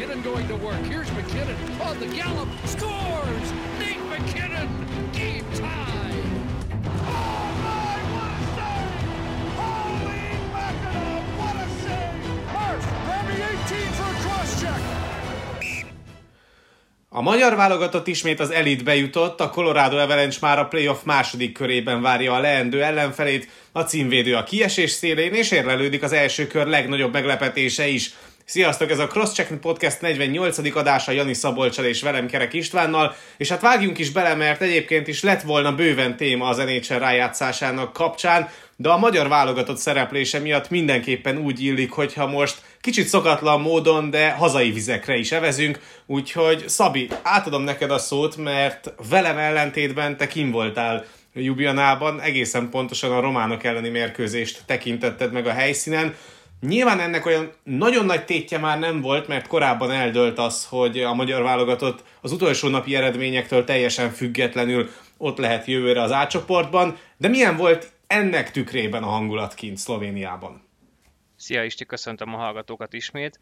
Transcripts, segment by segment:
McKinnon going to work. Here's McKinnon on the gallop. Scores! Nate McKinnon! Game tie! Oh my, what a save! Holy mackerel, what a save! Grab the 18 for a cross-check! A magyar válogatott ismét az elitbe jutott, a Colorado Avalanche már a playoff második körében várja a leendő ellenfelét, a címvédő a kiesés szélén, és érlelődik az első kör legnagyobb meglepetése is. Sziasztok, ez a Crosscheck Podcast 48. adása Jani Szabolcsal és velem Kerek Istvánnal, és hát vágjunk is bele, mert egyébként is lett volna bőven téma az NHL rájátszásának kapcsán, de a magyar válogatott szereplése miatt mindenképpen úgy illik, hogyha most kicsit szokatlan módon, de hazai vizekre is evezünk, úgyhogy Szabi, átadom neked a szót, mert velem ellentétben te kim voltál Jubianában, egészen pontosan a románok elleni mérkőzést tekintetted meg a helyszínen. Nyilván ennek olyan nagyon nagy tétje már nem volt, mert korábban eldölt az, hogy a magyar válogatott az utolsó napi eredményektől teljesen függetlenül ott lehet jövőre az átcsoportban, de milyen volt ennek tükrében a hangulat kint Szlovéniában? Szia Isti, köszöntöm a hallgatókat ismét.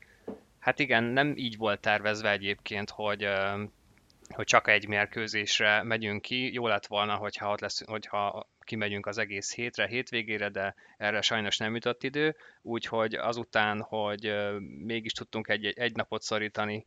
Hát igen, nem így volt tervezve egyébként, hogy, hogy csak egy mérkőzésre megyünk ki. Jó lett volna, hogyha, ott lesz, hogyha kimegyünk az egész hétre, hétvégére, de erre sajnos nem jutott idő, úgyhogy azután, hogy mégis tudtunk egy, egy napot szorítani,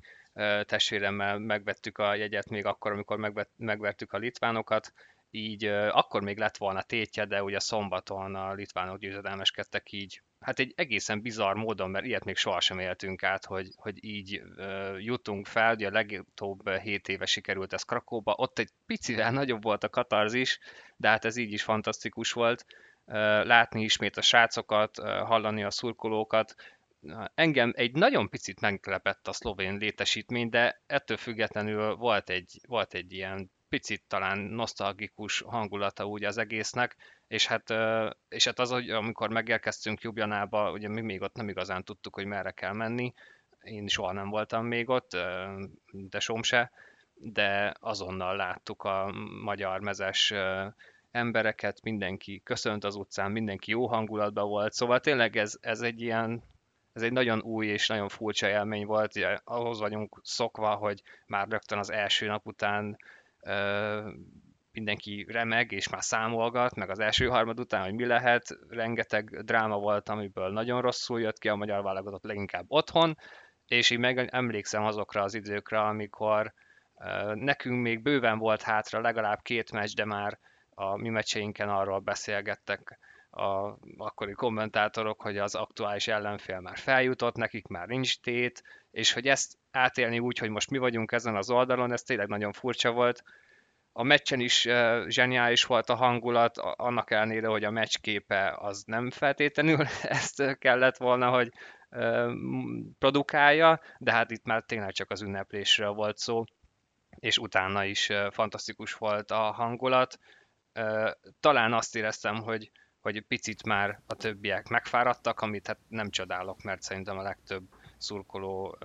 testvéremmel megvettük a jegyet még akkor, amikor megvet, megvertük a litvánokat, így akkor még lett volna tétje, de ugye szombaton a litvánok győzedelmeskedtek így. Hát egy egészen bizarr módon, mert ilyet még sohasem éltünk át, hogy, hogy így uh, jutunk fel, ugye a legutóbb 7 éve sikerült ez Krakóba, ott egy picivel nagyobb volt a katarzis, de hát ez így is fantasztikus volt. Uh, látni ismét a srácokat, uh, hallani a szurkolókat, engem egy nagyon picit meglepett a szlovén létesítmény, de ettől függetlenül volt egy, volt egy ilyen picit talán nosztalgikus hangulata úgy az egésznek, és hát, és hát az, hogy amikor megérkeztünk Jubjanába, ugye mi még ott nem igazán tudtuk, hogy merre kell menni, én soha nem voltam még ott, de som se, de azonnal láttuk a magyar mezes embereket, mindenki köszönt az utcán, mindenki jó hangulatban volt, szóval tényleg ez, ez egy ilyen, ez egy nagyon új és nagyon furcsa élmény volt, ugye, ahhoz vagyunk szokva, hogy már rögtön az első nap után mindenki remeg, és már számolgat, meg az első harmad után, hogy mi lehet, rengeteg dráma volt, amiből nagyon rosszul jött ki a magyar válogatott leginkább otthon, és így meg emlékszem azokra az időkre, amikor nekünk még bőven volt hátra legalább két meccs, de már a mi meccseinken arról beszélgettek a akkori kommentátorok, hogy az aktuális ellenfél már feljutott, nekik már nincs tét, és hogy ezt átélni úgy, hogy most mi vagyunk ezen az oldalon, ez tényleg nagyon furcsa volt. A meccsen is uh, zseniális volt a hangulat, annak ellenére, hogy a meccsképe az nem feltétlenül ezt kellett volna, hogy produkálja, de hát itt már tényleg csak az ünneplésről volt szó, és utána is fantasztikus volt a hangulat. Talán azt éreztem, hogy hogy picit már a többiek megfáradtak, amit hát nem csodálok, mert szerintem a legtöbb szurkoló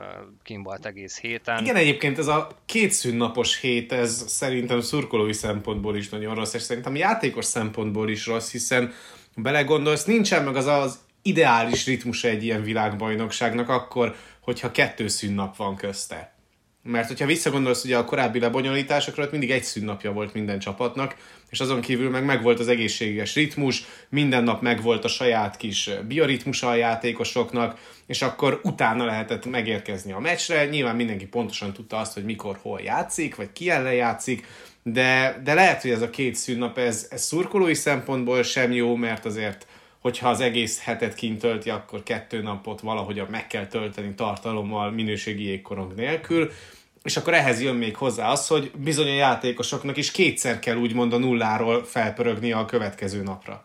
kim volt egész héten. Igen, egyébként ez a két szünnapos hét, ez szerintem szurkolói szempontból is nagyon rossz, és szerintem játékos szempontból is rossz, hiszen belegondolsz, nincsen meg az az ideális ritmus egy ilyen világbajnokságnak akkor, hogyha kettő szünnap van közte. Mert hogyha visszagondolsz ugye a korábbi lebonyolításokra, ott mindig egy szünnapja volt minden csapatnak, és azon kívül meg megvolt az egészséges ritmus, minden nap megvolt a saját kis bioritmusa a játékosoknak, és akkor utána lehetett megérkezni a meccsre. Nyilván mindenki pontosan tudta azt, hogy mikor, hol játszik, vagy ki ellen játszik, de, de lehet, hogy ez a két szünnap, ez, ez szurkolói szempontból sem jó, mert azért hogyha az egész hetet kint tölti, akkor kettő napot valahogyan meg kell tölteni tartalommal, minőségi jégkorong nélkül, és akkor ehhez jön még hozzá az, hogy bizony a játékosoknak is kétszer kell úgymond a nulláról felpörögni a következő napra.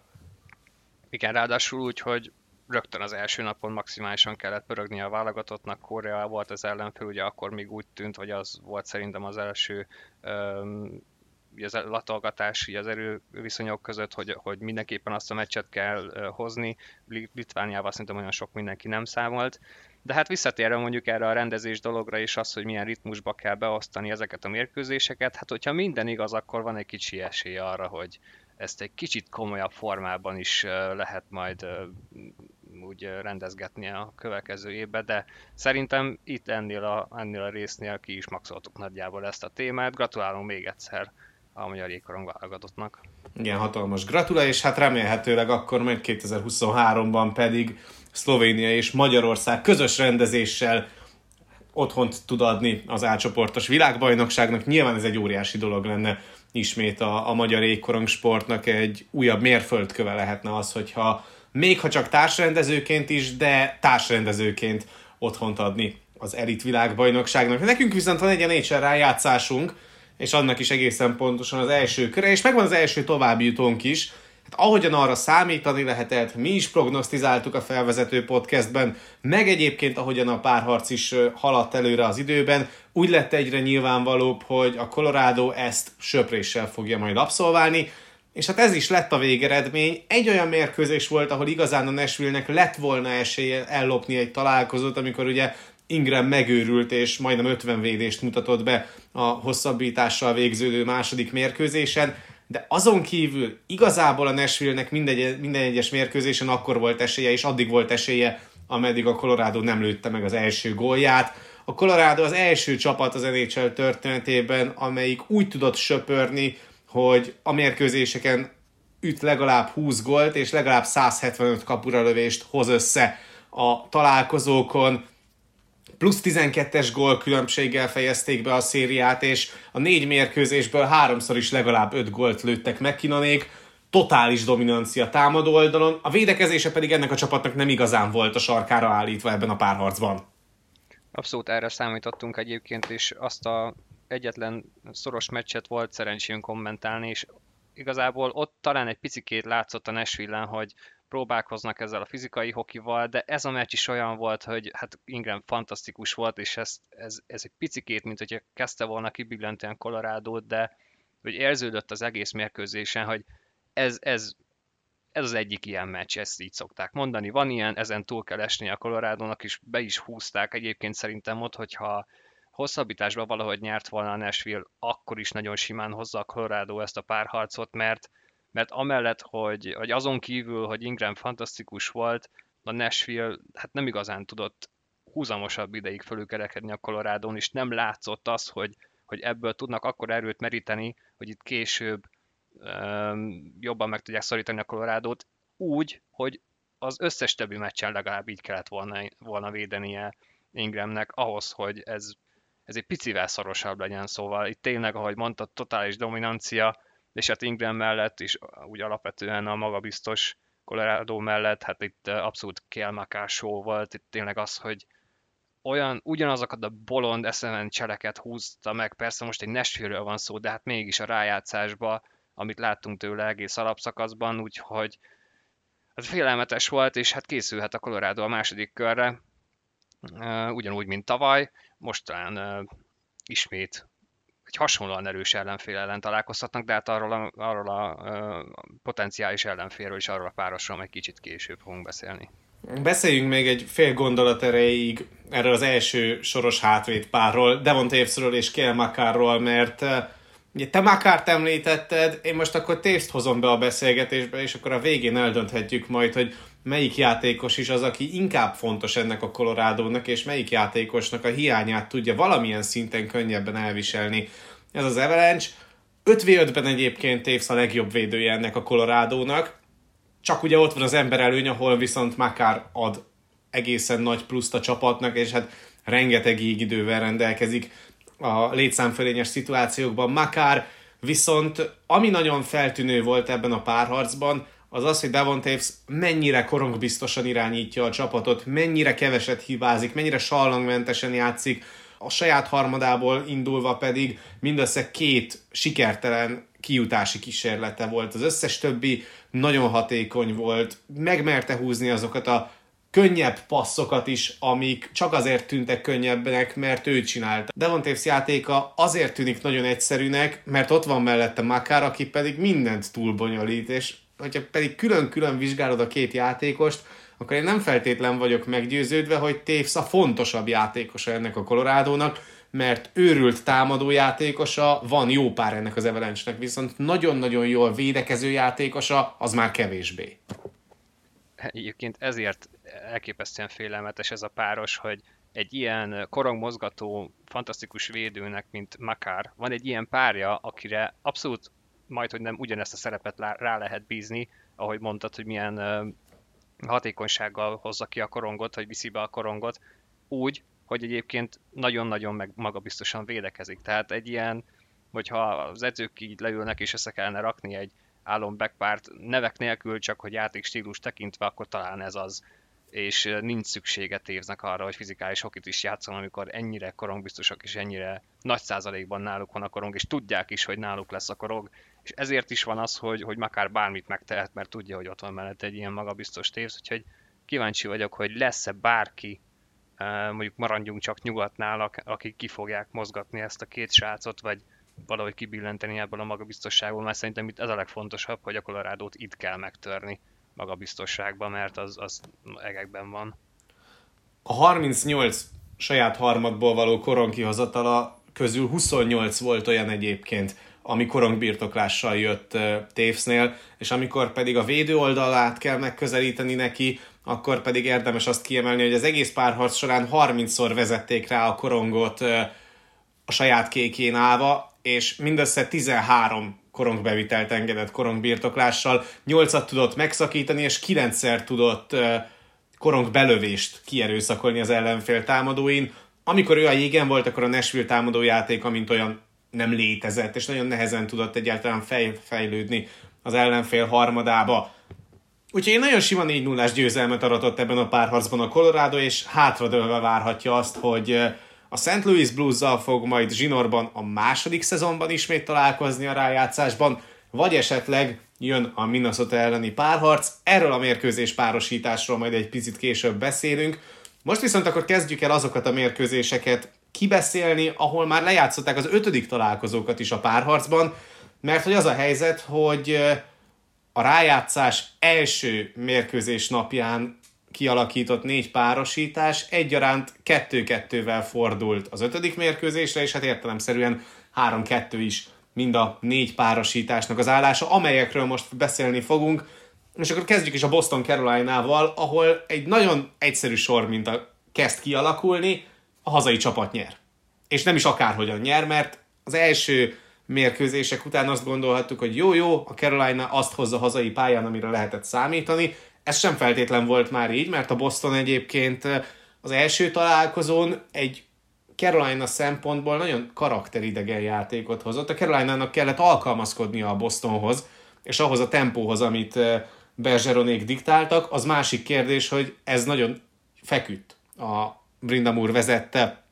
Igen, ráadásul úgy, hogy rögtön az első napon maximálisan kellett pörögni a válogatottnak. Korea volt az ellenfél, ugye akkor még úgy tűnt, hogy az volt szerintem az első az latolgatás az erőviszonyok között, hogy, hogy mindenképpen azt a meccset kell hozni. Litvániával szerintem olyan sok mindenki nem számolt. De hát visszatérve mondjuk erre a rendezés dologra és az, hogy milyen ritmusba kell beosztani ezeket a mérkőzéseket, hát hogyha minden igaz, akkor van egy kicsi esély arra, hogy ezt egy kicsit komolyabb formában is lehet majd úgy rendezgetni a következő évbe, de szerintem itt ennél a, ennél a résznél ki is maxoltuk nagyjából ezt a témát. Gratulálunk még egyszer a magyar jégkorong válogatottnak. Igen, hatalmas gratula, és hát remélhetőleg akkor majd 2023-ban pedig Szlovénia és Magyarország közös rendezéssel otthont tud adni az átcsoportos világbajnokságnak. Nyilván ez egy óriási dolog lenne ismét a, a magyar égkorong sportnak egy újabb mérföldköve lehetne az, hogyha még ha csak társrendezőként is, de társrendezőként otthont adni az elit világbajnokságnak. Nekünk viszont van egy NHL rájátszásunk, és annak is egészen pontosan az első köre, és megvan az első továbbjutónk is, Hát ahogyan arra számítani lehetett, mi is prognosztizáltuk a felvezető podcastben, meg egyébként ahogyan a párharc is haladt előre az időben, úgy lett egyre nyilvánvalóbb, hogy a Colorado ezt söpréssel fogja majd abszolválni, és hát ez is lett a végeredmény. Egy olyan mérkőzés volt, ahol igazán a Nashville-nek lett volna esélye ellopni egy találkozót, amikor ugye Ingram megőrült és majdnem 50 védést mutatott be a hosszabbítással végződő második mérkőzésen de azon kívül igazából a Nashville-nek minden, minden egyes mérkőzésen akkor volt esélye, és addig volt esélye, ameddig a Colorado nem lőtte meg az első gólját. A Colorado az első csapat az NHL történetében, amelyik úgy tudott söpörni, hogy a mérkőzéseken üt legalább 20 gólt, és legalább 175 kapura lövést hoz össze a találkozókon plusz 12-es gól különbséggel fejezték be a szériát, és a négy mérkőzésből háromszor is legalább 5 gólt lőttek McKinnonék, totális dominancia támadó oldalon, a védekezése pedig ennek a csapatnak nem igazán volt a sarkára állítva ebben a párharcban. Abszolút erre számítottunk egyébként, és azt a egyetlen szoros meccset volt szerencsén kommentálni, és igazából ott talán egy picikét látszott a nashville hogy próbálkoznak ezzel a fizikai hokival, de ez a meccs is olyan volt, hogy hát Ingram fantasztikus volt, és ez, ez, ez egy picikét, mint hogyha kezdte volna kibillentően colorado de hogy érződött az egész mérkőzésen, hogy ez, ez, ez az egyik ilyen meccs, ezt így szokták mondani. Van ilyen, ezen túl kell esni a colorado is be is húzták egyébként szerintem ott, hogyha hosszabbításban valahogy nyert volna a Nashville, akkor is nagyon simán hozza a Colorado ezt a párharcot, mert mert amellett, hogy, hogy azon kívül, hogy Ingram fantasztikus volt, a Nashville hát nem igazán tudott húzamosabb ideig fölülkerekedni a Colorado-n, és nem látszott az, hogy, hogy ebből tudnak akkor erőt meríteni, hogy itt később um, jobban meg tudják szorítani a colorado úgy, hogy az összes többi meccsen legalább így kellett volna, volna védenie Ingramnek ahhoz, hogy ez, ez egy picivel szorosabb legyen, szóval itt tényleg, ahogy mondtad, totális dominancia, és hát Ingram mellett is úgy alapvetően a magabiztos Colorado mellett, hát itt abszolút show volt, itt tényleg az, hogy olyan, ugyanazokat a bolond eszemen cseleket húzta meg, persze most egy nashville van szó, de hát mégis a rájátszásba, amit láttunk tőle egész alapszakaszban, úgyhogy az félelmetes volt, és hát készülhet a Colorado a második körre, ugyanúgy, mint tavaly, most talán ismét egy hasonlóan erős ellenfél ellen találkozhatnak, de hát arról a, arról a, a potenciális ellenfélről és arról a párosról egy kicsit később fogunk beszélni. Beszéljünk még egy fél gondolat erejéig erről az első soros hátvét párról, Devon Tavesről és Kiel Makarról, mert ugye te Makárt említetted, én most akkor Tavest hozom be a beszélgetésbe, és akkor a végén eldönthetjük majd, hogy melyik játékos is az, aki inkább fontos ennek a Colorado-nak, és melyik játékosnak a hiányát tudja valamilyen szinten könnyebben elviselni. Ez az Avalanche. 5 v ben egyébként Taves a legjobb védője ennek a Colorado-nak, csak ugye ott van az ember előny, ahol viszont Makár ad egészen nagy pluszt a csapatnak, és hát rengeteg idővel rendelkezik a létszámfölényes szituációkban. Makár viszont ami nagyon feltűnő volt ebben a párharcban, az az, hogy Devon Taves mennyire korongbiztosan irányítja a csapatot, mennyire keveset hibázik, mennyire sallangmentesen játszik, a saját harmadából indulva pedig mindössze két sikertelen kiutási kísérlete volt. Az összes többi nagyon hatékony volt, megmerte húzni azokat a könnyebb passzokat is, amik csak azért tűntek könnyebbnek, mert ő csinálta. Devon Taves játéka azért tűnik nagyon egyszerűnek, mert ott van mellette Makár, aki pedig mindent túlbonyolít, és hogyha pedig külön-külön vizsgálod a két játékost, akkor én nem feltétlen vagyok meggyőződve, hogy Tévsz a fontosabb játékosa ennek a Colorado-nak, mert őrült támadó játékosa, van jó pár ennek az avalanche viszont nagyon-nagyon jól védekező játékosa, az már kevésbé. egyébként ezért elképesztően félelmetes ez a páros, hogy egy ilyen korongmozgató, fantasztikus védőnek, mint Makár, van egy ilyen párja, akire abszolút majd, hogy nem ugyanezt a szerepet rá lehet bízni, ahogy mondtad, hogy milyen hatékonysággal hozza ki a korongot, vagy viszi be a korongot, úgy, hogy egyébként nagyon-nagyon meg magabiztosan védekezik. Tehát egy ilyen, hogyha az edzők így leülnek és össze kellene rakni egy álom backpárt nevek nélkül, csak hogy játékstílus tekintve, akkor talán ez az. És nincs szüksége tévznek arra, hogy fizikális hokit is játszon, amikor ennyire korongbiztosak és ennyire nagy százalékban náluk van a korong, és tudják is, hogy náluk lesz a korong, és ezért is van az, hogy, hogy akár bármit megtehet, mert tudja, hogy ott van mellett egy ilyen magabiztos tévz, úgyhogy kíváncsi vagyok, hogy lesz-e bárki, mondjuk maradjunk csak nyugatnál, akik ki fogják mozgatni ezt a két srácot, vagy valahogy kibillenteni ebből a magabiztosságból, mert szerintem itt ez a legfontosabb, hogy a colorado itt kell megtörni magabiztosságban, mert az, az egekben van. A 38 saját harmadból való koronkihozatala közül 28 volt olyan egyébként, ami korongbirtoklással jött Tévsznél, és amikor pedig a védő oldalát kell megközelíteni neki, akkor pedig érdemes azt kiemelni, hogy az egész párharc során 30-szor vezették rá a korongot a saját kékén állva, és mindössze 13 korongbevitelt engedett korongbirtoklással, 8-at tudott megszakítani, és 9-szer tudott korongbelövést kierőszakolni az ellenfél támadóin. Amikor ő a jégen volt, akkor a Nashville támadójáték, amint olyan nem létezett, és nagyon nehezen tudott egyáltalán fej, fejlődni az ellenfél harmadába. Úgyhogy én nagyon sima 4 0 győzelmet aratott ebben a párharcban a Colorado, és hátradőlve várhatja azt, hogy a St. Louis blues fog majd zsinorban a második szezonban ismét találkozni a rájátszásban, vagy esetleg jön a Minnesota elleni párharc. Erről a mérkőzés párosításról majd egy picit később beszélünk. Most viszont akkor kezdjük el azokat a mérkőzéseket kibeszélni, ahol már lejátszották az ötödik találkozókat is a párharcban, mert hogy az a helyzet, hogy a rájátszás első mérkőzés napján kialakított négy párosítás egyaránt kettő-kettővel fordult az ötödik mérkőzésre, és hát értelemszerűen három-kettő is mind a négy párosításnak az állása, amelyekről most beszélni fogunk. És akkor kezdjük is a Boston Caroline-val, ahol egy nagyon egyszerű sor mint a kezd kialakulni, a hazai csapat nyer. És nem is akárhogyan nyer, mert az első mérkőzések után azt gondolhattuk, hogy jó-jó, a Carolina azt hozza hazai pályán, amire lehetett számítani. Ez sem feltétlen volt már így, mert a Boston egyébként az első találkozón egy Carolina szempontból nagyon karakteridegen játékot hozott. A Carolina-nak kellett alkalmazkodnia a Bostonhoz, és ahhoz a tempóhoz, amit Bergeronék diktáltak. Az másik kérdés, hogy ez nagyon feküdt a Brindamur vezette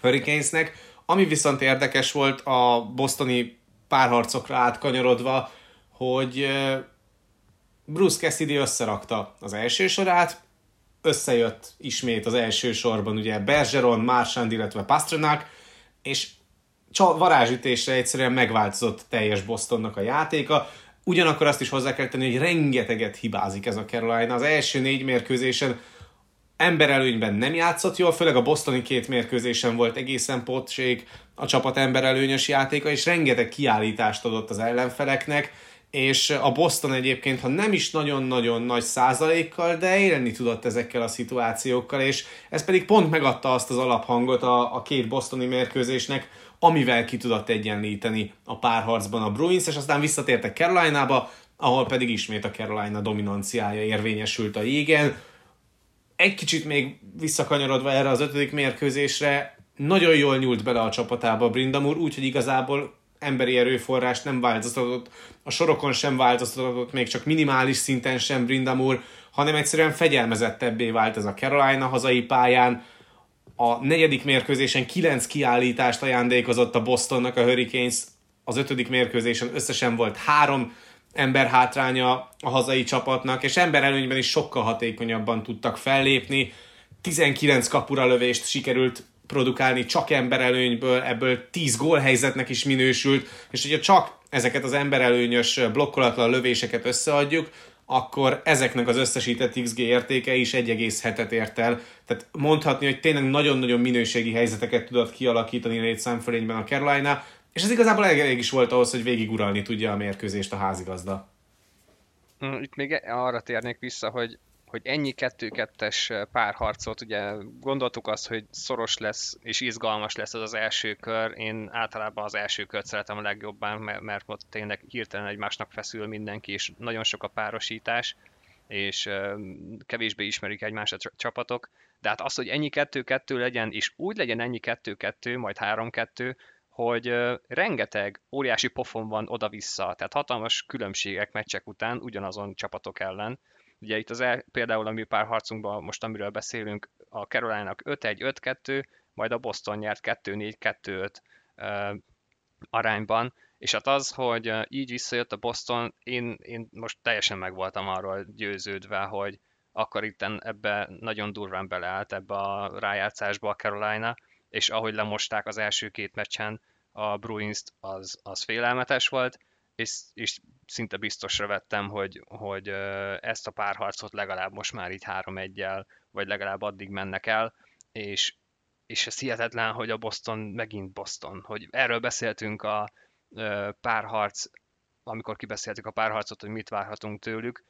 Hurricanesnek. Ami viszont érdekes volt a bostoni párharcokra átkanyarodva, hogy Bruce Cassidy összerakta az első sorát, összejött ismét az első sorban ugye Bergeron, Marchand, illetve Pastrnak, és varázsütésre egyszerűen megváltozott teljes Bostonnak a játéka. Ugyanakkor azt is hozzá kell tenni, hogy rengeteget hibázik ez a Carolina. Az első négy mérkőzésen emberelőnyben nem játszott jól, főleg a bostoni két mérkőzésen volt egészen potség a csapat emberelőnyös játéka, és rengeteg kiállítást adott az ellenfeleknek, és a Boston egyébként, ha nem is nagyon-nagyon nagy százalékkal, de élni tudott ezekkel a szituációkkal, és ez pedig pont megadta azt az alaphangot a, a két bostoni mérkőzésnek, amivel ki tudott egyenlíteni a párharcban a Bruins, és aztán visszatértek Carolina-ba, ahol pedig ismét a Carolina dominanciája érvényesült a jégen egy kicsit még visszakanyarodva erre az ötödik mérkőzésre, nagyon jól nyúlt bele a csapatába Brindamur, úgyhogy igazából emberi erőforrás nem változtatott, a sorokon sem változtatott, még csak minimális szinten sem Brindamur, hanem egyszerűen fegyelmezettebbé vált ez a Carolina hazai pályán. A negyedik mérkőzésen kilenc kiállítást ajándékozott a Bostonnak a Hurricanes, az ötödik mérkőzésen összesen volt három ember hátránya a hazai csapatnak, és ember előnyben is sokkal hatékonyabban tudtak fellépni. 19 kapura lövést sikerült produkálni csak emberelőnyből, ebből 10 gólhelyzetnek is minősült, és hogyha csak ezeket az emberelőnyös blokkolatlan lövéseket összeadjuk, akkor ezeknek az összesített XG értéke is 1,7-et ért el. Tehát mondhatni, hogy tényleg nagyon-nagyon minőségi helyzeteket tudott kialakítani létszámfölényben a Carolina, és ez igazából elég is volt ahhoz, hogy végiguralni tudja a mérkőzést a házigazda. Itt még arra térnék vissza, hogy, hogy ennyi kettő-kettes párharcot, ugye gondoltuk azt, hogy szoros lesz és izgalmas lesz az az első kör. Én általában az első kört szeretem a legjobban, mert, mert ott tényleg hirtelen egymásnak feszül mindenki, és nagyon sok a párosítás, és kevésbé ismerik egymást a csapatok. De hát az, hogy ennyi kettő-kettő legyen, és úgy legyen ennyi kettő-kettő, majd három-kettő, hogy rengeteg óriási pofon van oda-vissza, tehát hatalmas különbségek meccsek után ugyanazon csapatok ellen, Ugye itt az el, például a mi párharcunkban, most amiről beszélünk, a Carolina-nak 5-1, 5-2, majd a Boston nyert 2-4, 2-5 arányban, és hát az, hogy így visszajött a Boston, én, én most teljesen meg voltam arról győződve, hogy akkor itt ebbe nagyon durván beleállt ebbe a rájátszásba a Carolina, és ahogy lemosták az első két meccsen a Bruins-t, az, az félelmetes volt, és, és szinte biztosra vettem, hogy, hogy ezt a párharcot legalább most már így 3-1-jel, vagy legalább addig mennek el, és, és ez hihetetlen, hogy a Boston megint Boston, hogy erről beszéltünk a párharc, amikor kibeszéltük a párharcot, hogy mit várhatunk tőlük,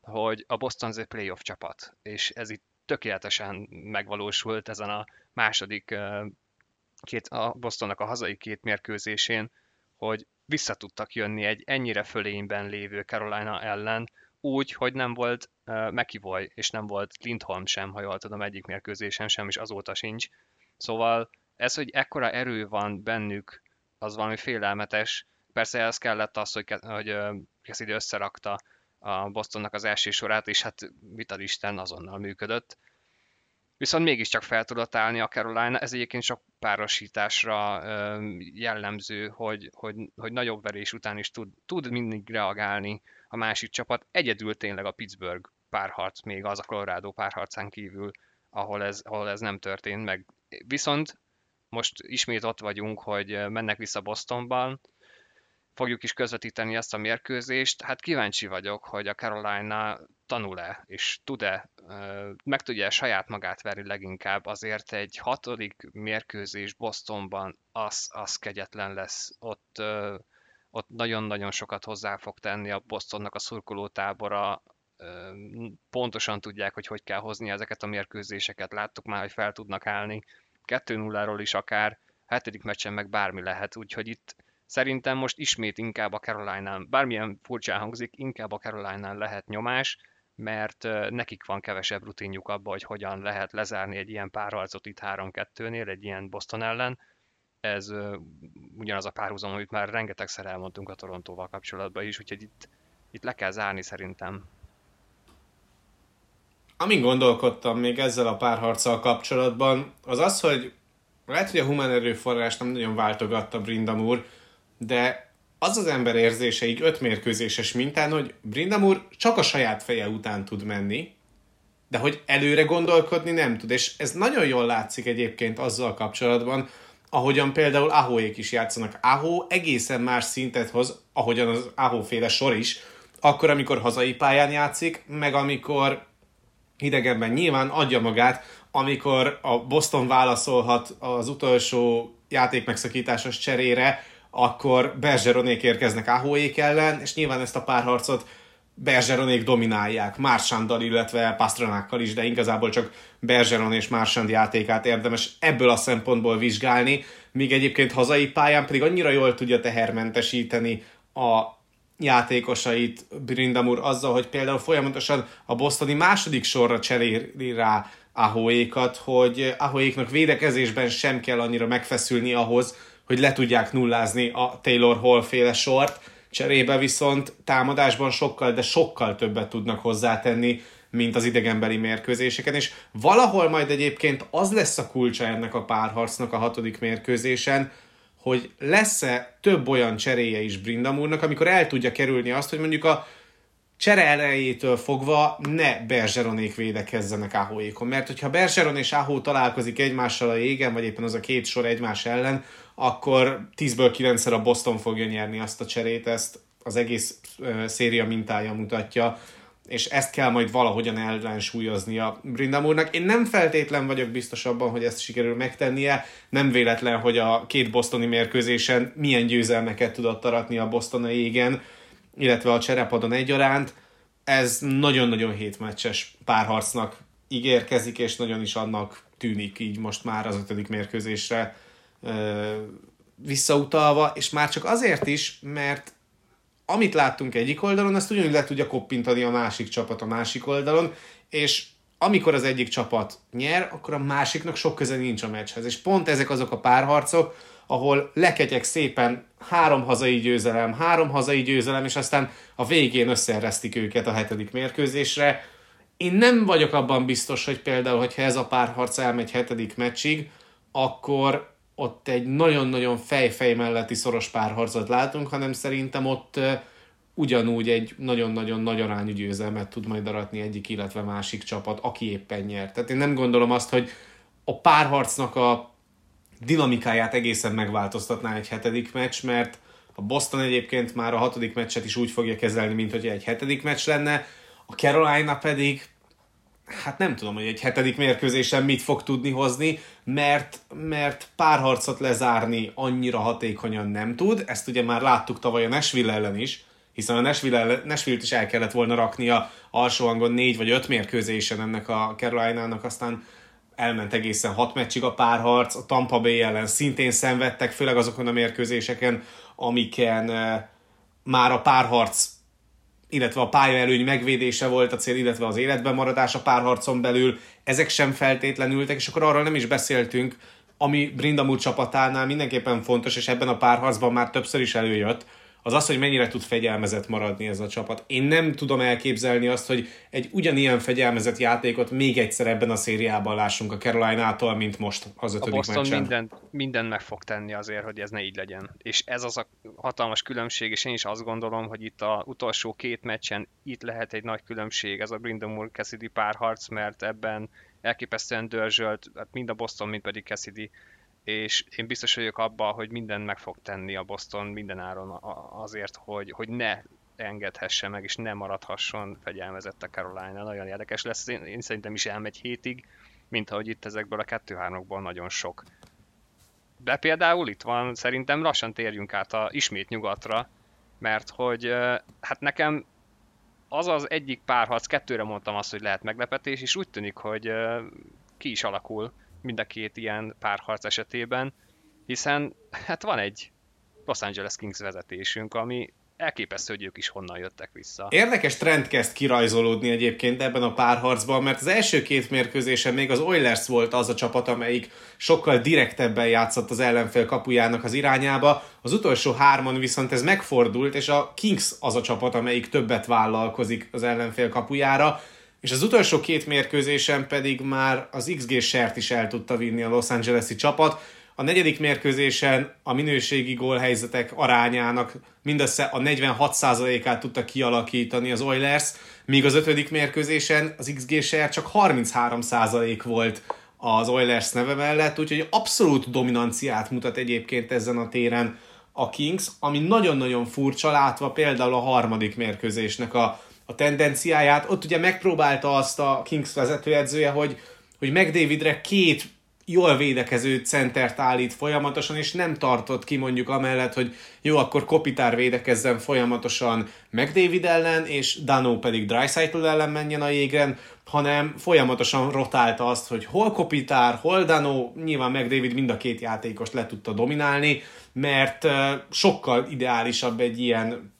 hogy a Boston az egy playoff csapat, és ez itt tökéletesen megvalósult ezen a második két, a Bostonnak a hazai két mérkőzésén, hogy vissza tudtak jönni egy ennyire fölényben lévő Carolina ellen, úgy, hogy nem volt uh, McIvoy, és nem volt Lindholm sem, ha jól tudom, egyik mérkőzésen sem, és azóta sincs. Szóval ez, hogy ekkora erő van bennük, az valami félelmetes. Persze ez kellett az, hogy, hogy Cassidy összerakta a Bostonnak az első sorát, és hát mit ad Isten, azonnal működött viszont mégiscsak fel tudott állni a Carolina. Ez egyébként sok párosításra jellemző, hogy, hogy, hogy nagyobb verés után is tud, tud mindig reagálni a másik csapat. Egyedül tényleg a Pittsburgh párharc, még az a Colorado párharcán kívül, ahol ez, ahol ez nem történt meg. Viszont most ismét ott vagyunk, hogy mennek vissza Bostonban, fogjuk is közvetíteni ezt a mérkőzést. Hát kíváncsi vagyok, hogy a Carolina tanul-e, és tud-e, meg tudja saját magát verni leginkább, azért egy hatodik mérkőzés Bostonban az, az kegyetlen lesz. Ott, ott nagyon-nagyon sokat hozzá fog tenni a Bostonnak a szurkolótábora, pontosan tudják, hogy hogy kell hozni ezeket a mérkőzéseket. Láttuk már, hogy fel tudnak állni 2-0-ról is akár, hetedik meccsen meg bármi lehet, úgyhogy itt Szerintem most ismét inkább a Caroline-nál, bármilyen furcsán hangzik, inkább a Caroline-nál lehet nyomás, mert nekik van kevesebb rutinjuk abba, hogy hogyan lehet lezárni egy ilyen párharcot itt 3-2-nél, egy ilyen Boston ellen. Ez ugyanaz a párhuzam, amit már rengetegszer elmondtunk a Torontóval kapcsolatban is, úgyhogy itt, itt le kell zárni szerintem. Amin gondolkodtam még ezzel a párharccal kapcsolatban, az az, hogy lehet, hogy a humán erőforrás nem nagyon váltogatta Brindamur, de az az ember érzése így öt mérkőzéses mintán, hogy Brindamur csak a saját feje után tud menni, de hogy előre gondolkodni nem tud. És ez nagyon jól látszik egyébként azzal kapcsolatban, ahogyan például Ahóék is játszanak. Ahó egészen más szintet hoz, ahogyan az Ahó féle sor is, akkor, amikor hazai pályán játszik, meg amikor idegenben nyilván adja magát, amikor a Boston válaszolhat az utolsó játékmegszakításos cserére, akkor Bergeronék érkeznek Ahóék ellen, és nyilván ezt a párharcot Bergeronék dominálják, Mársándal, illetve Pastranákkal is, de igazából csak Bergeron és Mársand játékát érdemes ebből a szempontból vizsgálni, míg egyébként hazai pályán pedig annyira jól tudja tehermentesíteni a játékosait Brindamur azzal, hogy például folyamatosan a bosztoni második sorra cseréli rá Ahóékat, hogy Ahóéknak védekezésben sem kell annyira megfeszülni ahhoz, hogy le tudják nullázni a Taylor Hall féle sort, cserébe viszont támadásban sokkal, de sokkal többet tudnak hozzátenni, mint az idegenbeli mérkőzéseken, és valahol majd egyébként az lesz a kulcsa ennek a párharcnak a hatodik mérkőzésen, hogy lesz-e több olyan cseréje is Brindamurnak, amikor el tudja kerülni azt, hogy mondjuk a csere elejétől fogva ne Bergeronék védekezzenek Áhóékon. Mert hogyha Bergeron és Áhó találkozik egymással a égen, vagy éppen az a két sor egymás ellen, akkor 10-ből 9 a Boston fogja nyerni azt a cserét, ezt az egész széria mintája mutatja, és ezt kell majd valahogyan ellensúlyozni a Brindamurnak. Én nem feltétlen vagyok biztos abban, hogy ezt sikerül megtennie. Nem véletlen, hogy a két bostoni mérkőzésen milyen győzelmeket tudott aratni a Boston a égen, illetve a cserepadon egyaránt. ez nagyon-nagyon hétmeccses párharcnak ígérkezik, és nagyon is annak tűnik így most már az ötödik mérkőzésre visszautalva, és már csak azért is, mert amit láttunk egyik oldalon, azt ugyanúgy le tudja koppintani a másik csapat a másik oldalon, és amikor az egyik csapat nyer, akkor a másiknak sok köze nincs a meccshez. És pont ezek azok a párharcok, ahol lekegyek szépen három hazai győzelem, három hazai győzelem, és aztán a végén összeeresztik őket a hetedik mérkőzésre. Én nem vagyok abban biztos, hogy például, hogyha ez a párharc elmegy hetedik meccsig, akkor ott egy nagyon-nagyon fej-fej melletti szoros párharcot látunk, hanem szerintem ott ugyanúgy egy nagyon-nagyon nagy arányú győzelmet tud majd aratni egyik, illetve másik csapat, aki éppen nyert. Tehát én nem gondolom azt, hogy a párharcnak a dinamikáját egészen megváltoztatná egy hetedik meccs, mert a Boston egyébként már a hatodik meccset is úgy fogja kezelni, mint hogy egy hetedik meccs lenne, a Carolina pedig hát nem tudom, hogy egy hetedik mérkőzésen mit fog tudni hozni, mert, mert párharcot lezárni annyira hatékonyan nem tud. Ezt ugye már láttuk tavaly a Nashville ellen is, hiszen a Nashville, Nashville-t is el kellett volna rakni a alsó hangon négy vagy öt mérkőzésen ennek a Carolina-nak, aztán elment egészen hat meccsig a párharc, a Tampa Bay ellen szintén szenvedtek, főleg azokon a mérkőzéseken, amiken uh, már a párharc illetve a pályaelőny megvédése volt a cél, illetve az életben maradás a párharcon belül, ezek sem feltétlenültek, és akkor arról nem is beszéltünk, ami Brindamur csapatánál mindenképpen fontos, és ebben a párharcban már többször is előjött, az az, hogy mennyire tud fegyelmezett maradni ez a csapat. Én nem tudom elképzelni azt, hogy egy ugyanilyen fegyelmezett játékot még egyszer ebben a szériában lássunk a Carolina-tól, mint most az ötödik A Boston meccsen. mindent, mindent meg fog tenni azért, hogy ez ne így legyen. És ez az a hatalmas különbség, és én is azt gondolom, hogy itt a utolsó két meccsen itt lehet egy nagy különbség, ez a Brindamur Cassidy párharc, mert ebben elképesztően dörzsölt, hát mind a Boston, mind pedig Cassidy és én biztos vagyok abban, hogy minden meg fog tenni a Boston minden áron azért, hogy, hogy ne engedhesse meg, és ne maradhasson fegyelmezett a Carolina. Nagyon érdekes lesz, én, én szerintem is elmegy hétig, mint ahogy itt ezekből a 2-3-okból nagyon sok. De például itt van, szerintem lassan térjünk át a ismét nyugatra, mert hogy hát nekem az az egyik párharc, kettőre mondtam azt, hogy lehet meglepetés, és úgy tűnik, hogy ki is alakul mind a két ilyen párharc esetében, hiszen hát van egy Los Angeles Kings vezetésünk, ami elképesztő, hogy ők is honnan jöttek vissza. Érdekes trend kezd kirajzolódni egyébként ebben a párharcban, mert az első két mérkőzésen még az Oilers volt az a csapat, amelyik sokkal direktebben játszott az ellenfél kapujának az irányába, az utolsó hárman viszont ez megfordult, és a Kings az a csapat, amelyik többet vállalkozik az ellenfél kapujára, és az utolsó két mérkőzésen pedig már az XG sert is el tudta vinni a Los Angeles-i csapat. A negyedik mérkőzésen a minőségi gólhelyzetek arányának mindössze a 46%-át tudta kialakítani az Oilers, míg az ötödik mérkőzésen az XG share csak 33% volt az Oilers neve mellett, úgyhogy abszolút dominanciát mutat egyébként ezen a téren a Kings, ami nagyon-nagyon furcsa látva például a harmadik mérkőzésnek a a tendenciáját. Ott ugye megpróbálta azt a Kings vezetőedzője, hogy, hogy McDavidre két jól védekező centert állít folyamatosan, és nem tartott ki mondjuk amellett, hogy jó, akkor Kopitár védekezzen folyamatosan McDavid ellen, és Dano pedig Dreisaitl ellen menjen a jégren, hanem folyamatosan rotálta azt, hogy hol Kopitár, hol Dano, nyilván McDavid mind a két játékost le tudta dominálni, mert sokkal ideálisabb egy ilyen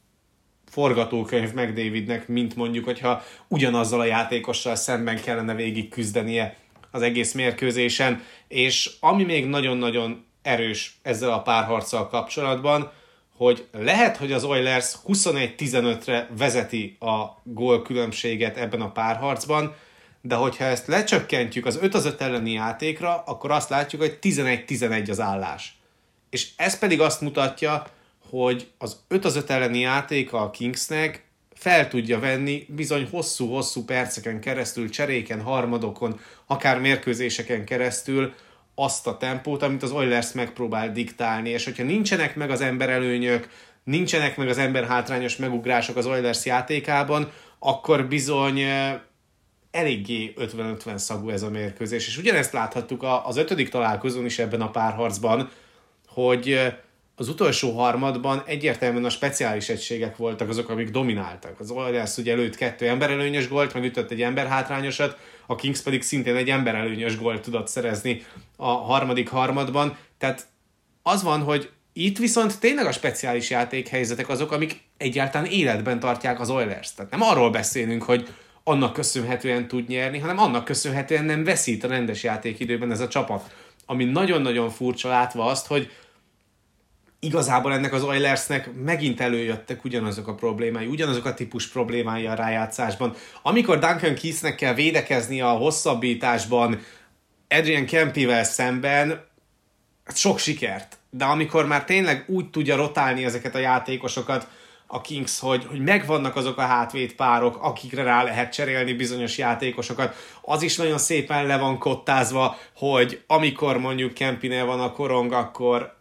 forgatókönyv meg Davidnek, mint mondjuk, hogyha ugyanazzal a játékossal szemben kellene végig küzdenie az egész mérkőzésen, és ami még nagyon-nagyon erős ezzel a párharccal kapcsolatban, hogy lehet, hogy az Oilers 21-15-re vezeti a gól különbséget ebben a párharcban, de hogyha ezt lecsökkentjük az 5 az 5 elleni játékra, akkor azt látjuk, hogy 11-11 az állás. És ez pedig azt mutatja, hogy az 5 az 5 elleni játék a Kingsnek fel tudja venni bizony hosszú-hosszú perceken keresztül, cseréken, harmadokon, akár mérkőzéseken keresztül azt a tempót, amit az Oilers megpróbál diktálni, és hogyha nincsenek meg az emberelőnyök, nincsenek meg az ember hátrányos megugrások az Oilers játékában, akkor bizony eléggé 50-50 szagú ez a mérkőzés. És ugyanezt láthattuk az ötödik találkozón is ebben a párharcban, hogy az utolsó harmadban egyértelműen a speciális egységek voltak azok, amik domináltak. Az Oilers ugye előtt kettő emberelőnyös gólt, meg ütött egy ember hátrányosat, a Kings pedig szintén egy emberelőnyös gólt tudott szerezni a harmadik harmadban. Tehát az van, hogy itt viszont tényleg a speciális játékhelyzetek azok, amik egyáltalán életben tartják az Oilers. Tehát nem arról beszélünk, hogy annak köszönhetően tud nyerni, hanem annak köszönhetően nem veszít a rendes játékidőben ez a csapat. Ami nagyon-nagyon furcsa látva azt, hogy igazából ennek az Oilersnek megint előjöttek ugyanazok a problémái, ugyanazok a típus problémái a rájátszásban. Amikor Duncan Keithnek kell védekezni a hosszabbításban Adrian Kempivel szemben, sok sikert. De amikor már tényleg úgy tudja rotálni ezeket a játékosokat, a Kings, hogy, hogy megvannak azok a hátvét párok, akikre rá lehet cserélni bizonyos játékosokat. Az is nagyon szépen le van kottázva, hogy amikor mondjuk Kempinél van a korong, akkor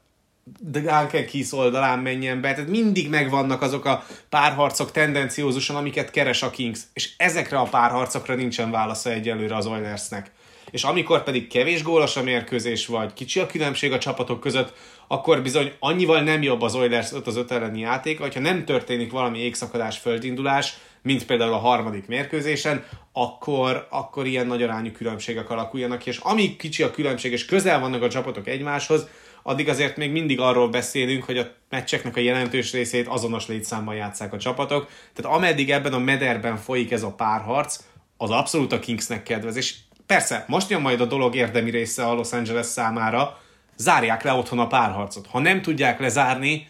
Duncan Keith oldalán menjen be. Tehát mindig megvannak azok a párharcok tendenciózusan, amiket keres a Kings. És ezekre a párharcokra nincsen válasza egyelőre az Oilersnek. És amikor pedig kevés gólos a mérkőzés, vagy kicsi a különbség a csapatok között, akkor bizony annyival nem jobb az Oilers 5 az 5 elleni játék, hogyha nem történik valami égszakadás, földindulás, mint például a harmadik mérkőzésen, akkor, akkor ilyen nagy arányú különbségek alakuljanak és amíg kicsi a különbség, és közel vannak a csapatok egymáshoz, addig azért még mindig arról beszélünk, hogy a meccseknek a jelentős részét azonos létszámmal játszák a csapatok. Tehát ameddig ebben a mederben folyik ez a párharc, az abszolút a Kingsnek kedvez. És persze, most jön majd a dolog érdemi része a Los Angeles számára, zárják le otthon a párharcot. Ha nem tudják lezárni,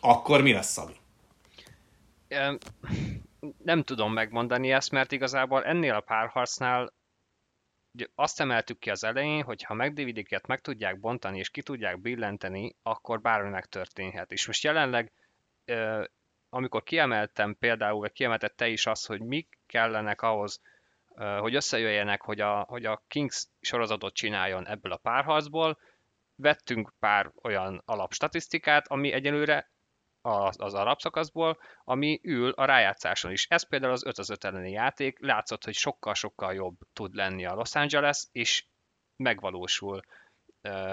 akkor mi lesz, Szabi? Nem tudom megmondani ezt, mert igazából ennél a párharcnál azt emeltük ki az elején, hogy ha megdividiket meg tudják bontani és ki tudják billenteni, akkor bármi megtörténhet. És most jelenleg, amikor kiemeltem például, vagy kiemeltett te is azt, hogy mik kellenek ahhoz, hogy összejöjjenek, hogy a, hogy a Kings sorozatot csináljon ebből a párharcból, vettünk pár olyan alapstatisztikát, ami egyelőre az, az arab szakaszból, ami ül a rájátszáson is. Ez például az 5 az 5 elleni játék, látszott, hogy sokkal-sokkal jobb tud lenni a Los Angeles, és megvalósul.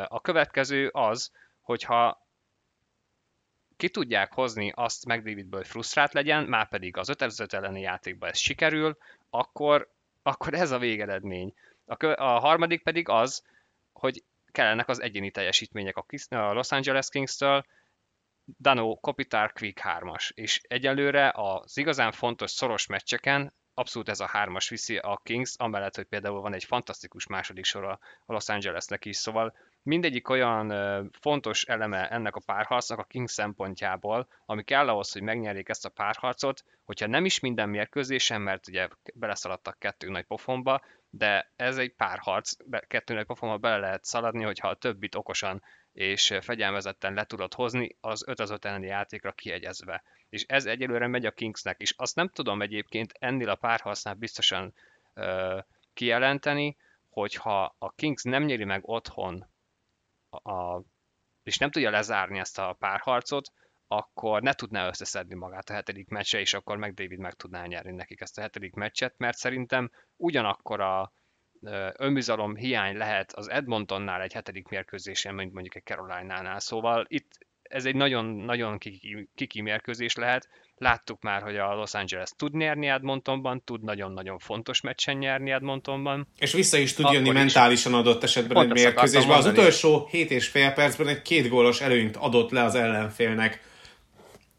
A következő az, hogyha ki tudják hozni azt McDavidből, hogy frusztrált legyen, már pedig az 5 5 elleni játékban ez sikerül, akkor, akkor ez a végeredmény. A, kö, a harmadik pedig az, hogy kellenek az egyéni teljesítmények a, Los Angeles Kings-től, Dano Kopitar Quick 3-as, és egyelőre az igazán fontos szoros meccseken abszolút ez a hármas viszi a Kings, amellett, hogy például van egy fantasztikus második sor a Los Angelesnek is, szóval mindegyik olyan fontos eleme ennek a párharcnak a Kings szempontjából, ami kell ahhoz, hogy megnyerjék ezt a párharcot, hogyha nem is minden mérkőzésen, mert ugye beleszaladtak kettő nagy pofonba, de ez egy párharc, kettő nagy pofonba bele lehet szaladni, hogyha a többit okosan és fegyelmezetten le tudod hozni az 5 az 5 elleni játékra kiegyezve. És ez egyelőre megy a Kingsnek is. Azt nem tudom egyébként ennél a párharcnál biztosan ö, kijelenteni, hogyha a Kings nem nyeri meg otthon, a, a, és nem tudja lezárni ezt a párharcot, akkor ne tudná összeszedni magát a hetedik meccse, és akkor meg David meg tudná nyerni nekik ezt a hetedik meccset, mert szerintem ugyanakkor a önbizalom hiány lehet az Edmontonnál egy hetedik mérkőzésen, mint mondjuk egy Caroline-nál. Szóval itt ez egy nagyon-nagyon kiki, kiki mérkőzés lehet. Láttuk már, hogy a Los Angeles tud nyerni Edmontonban, tud nagyon-nagyon fontos meccsen nyerni Edmontonban. És vissza is tud jönni mentálisan adott esetben egy mérkőzésben. Az utolsó 7 és fél percben egy két gólos előnyt adott le az ellenfélnek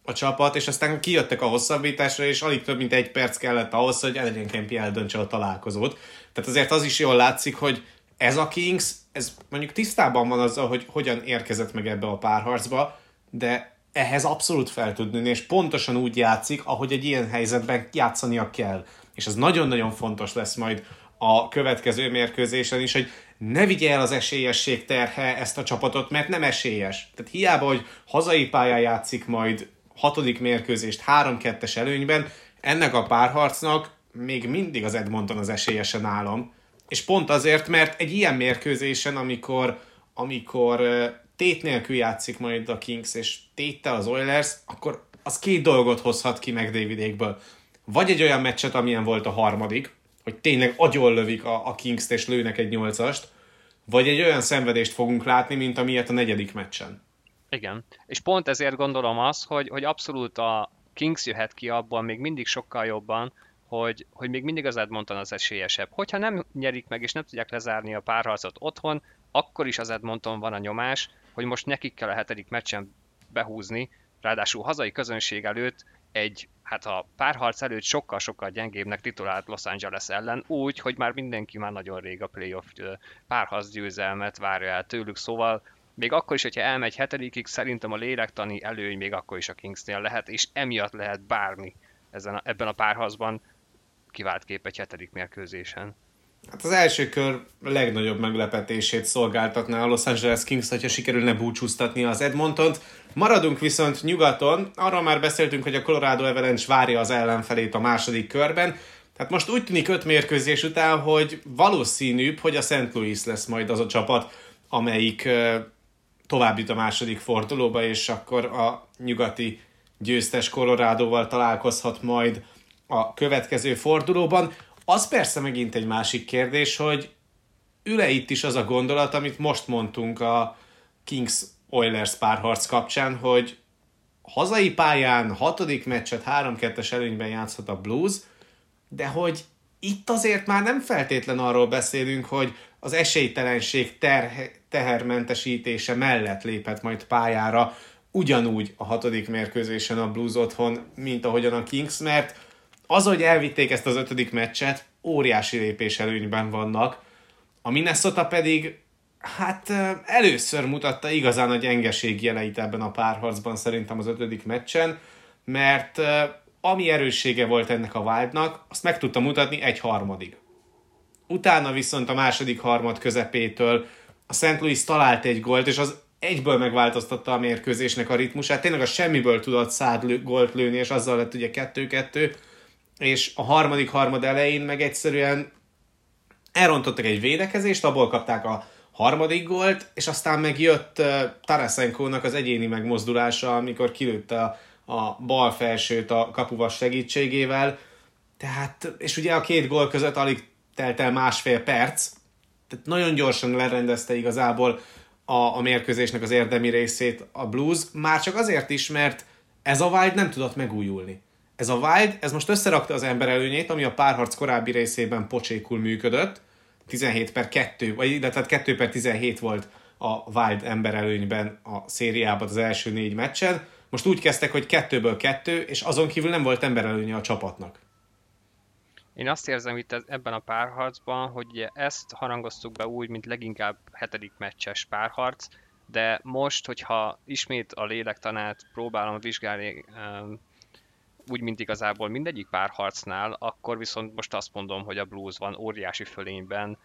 a csapat, és aztán kijöttek a hosszabbításra, és alig több mint egy perc kellett ahhoz, hogy Adrian Kempi eldöntse a találkozót. Tehát azért az is jól látszik, hogy ez a Kings, ez mondjuk tisztában van azzal, hogy hogyan érkezett meg ebbe a párharcba, de ehhez abszolút fel tud nőni, és pontosan úgy játszik, ahogy egy ilyen helyzetben játszania kell. És ez nagyon-nagyon fontos lesz majd a következő mérkőzésen is, hogy ne vigye el az esélyesség terhe ezt a csapatot, mert nem esélyes. Tehát hiába, hogy hazai pályán játszik majd hatodik mérkőzést 3-2-es előnyben, ennek a párharcnak még mindig az Edmonton az esélyesen nálam. És pont azért, mert egy ilyen mérkőzésen, amikor, amikor tét nélkül játszik majd a Kings, és téttel az Oilers, akkor az két dolgot hozhat ki meg Davidékből. Vagy egy olyan meccset, amilyen volt a harmadik, hogy tényleg lövik a, a Kings-t és lőnek egy nyolcast, vagy egy olyan szenvedést fogunk látni, mint amilyet a negyedik meccsen. Igen, és pont ezért gondolom azt, hogy, hogy abszolút a Kings jöhet ki abban még mindig sokkal jobban, hogy, hogy még mindig az Edmonton az esélyesebb. Hogyha nem nyerik meg és nem tudják lezárni a párharcot otthon, akkor is az Edmonton van a nyomás, hogy most nekik kell a hetedik meccsen behúzni, ráadásul hazai közönség előtt egy, hát a párharc előtt sokkal-sokkal gyengébbnek titulált Los Angeles ellen, úgy, hogy már mindenki már nagyon rég a playoff párharc győzelmet várja el tőlük, szóval még akkor is, hogyha elmegy hetedikig, szerintem a lélektani előny még akkor is a Kingsnél lehet, és emiatt lehet bármi ezen a, ebben a párharcban kivált kép egy hetedik mérkőzésen. Hát az első kör legnagyobb meglepetését szolgáltatná a Los Angeles Kings, hogyha sikerülne búcsúztatni az Edmontont. Maradunk viszont nyugaton, arról már beszéltünk, hogy a Colorado Avalanche várja az ellenfelét a második körben, tehát most úgy tűnik öt mérkőzés után, hogy valószínűbb, hogy a St. Louis lesz majd az a csapat, amelyik tovább jut a második fordulóba, és akkor a nyugati győztes Colorado-val találkozhat majd a következő fordulóban. Az persze megint egy másik kérdés, hogy üle itt is az a gondolat, amit most mondtunk a Kings Oilers párharc kapcsán, hogy hazai pályán hatodik meccset 3-2-es előnyben játszhat a Blues, de hogy itt azért már nem feltétlen arról beszélünk, hogy az esélytelenség ter- tehermentesítése mellett léphet majd pályára ugyanúgy a hatodik mérkőzésen a Blues otthon, mint ahogyan a Kings, mert az, hogy elvitték ezt az ötödik meccset, óriási lépés előnyben vannak. A Minnesota pedig hát először mutatta igazán a gyengeség jeleit ebben a párharcban szerintem az ötödik meccsen, mert ami erőssége volt ennek a Wildnak, azt meg tudta mutatni egy harmadig. Utána viszont a második harmad közepétől a St. Louis talált egy gólt, és az egyből megváltoztatta a mérkőzésnek a ritmusát. Tényleg a semmiből tudott szád gólt lőni, és azzal lett ugye kettő-kettő és a harmadik harmad elején meg egyszerűen elrontottak egy védekezést, abból kapták a harmadik gólt, és aztán meg jött uh, Tarasenko-nak az egyéni megmozdulása, amikor kilőtte a, a bal felsőt a kapuvas segítségével, tehát, és ugye a két gól között alig telt el másfél perc, tehát nagyon gyorsan lerendezte igazából a, a mérkőzésnek az érdemi részét a Blues, már csak azért is, mert ez a Wild nem tudott megújulni. Ez a Wild, ez most összerakta az ember előnyét, ami a párharc korábbi részében pocsékul működött, 17 per 2, vagy tehát 2 per 17 volt a Wild ember előnyben a szériában az első négy meccsen. Most úgy kezdtek, hogy kettőből kettő, és azon kívül nem volt ember előnye a csapatnak. Én azt érzem itt ebben a párharcban, hogy ezt harangoztuk be úgy, mint leginkább hetedik meccses párharc, de most, hogyha ismét a lélektanát próbálom vizsgálni úgy, mint igazából mindegyik párharcnál, akkor viszont most azt mondom, hogy a Blues van óriási fölényben.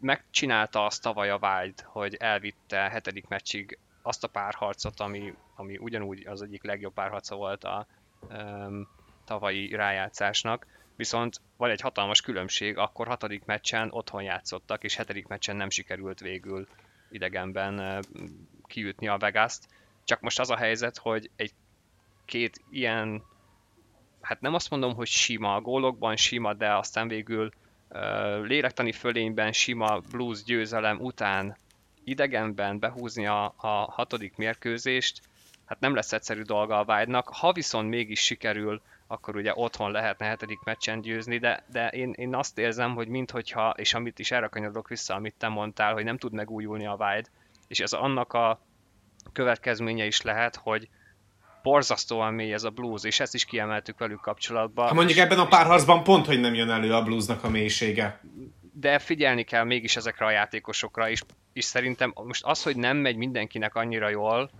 Megcsinálta azt tavaly a Wild, hogy elvitte hetedik meccsig azt a párharcot, ami, ami ugyanúgy az egyik legjobb párharca volt a um, tavalyi rájátszásnak, viszont van egy hatalmas különbség, akkor hatodik meccsen otthon játszottak, és hetedik meccsen nem sikerült végül idegenben kiütni a Vegas-t. Csak most az a helyzet, hogy egy két ilyen, hát nem azt mondom, hogy sima, a gólokban sima, de aztán végül uh, lélektani fölényben sima blues győzelem után idegenben behúzni a, a hatodik mérkőzést, hát nem lesz egyszerű dolga a Vájdnak. Ha viszont mégis sikerül, akkor ugye otthon lehetne hetedik meccsen győzni, de, de én, én azt érzem, hogy minthogyha, és amit is erre kanyarodok vissza, amit te mondtál, hogy nem tud megújulni a Vájd, és ez annak a következménye is lehet, hogy, borzasztóan mély ez a blues, és ezt is kiemeltük velük kapcsolatban. Ha mondjuk ebben a párharcban pont, hogy nem jön elő a bluesnak a mélysége. De figyelni kell mégis ezekre a játékosokra, és, és szerintem most az, hogy nem megy mindenkinek annyira jól,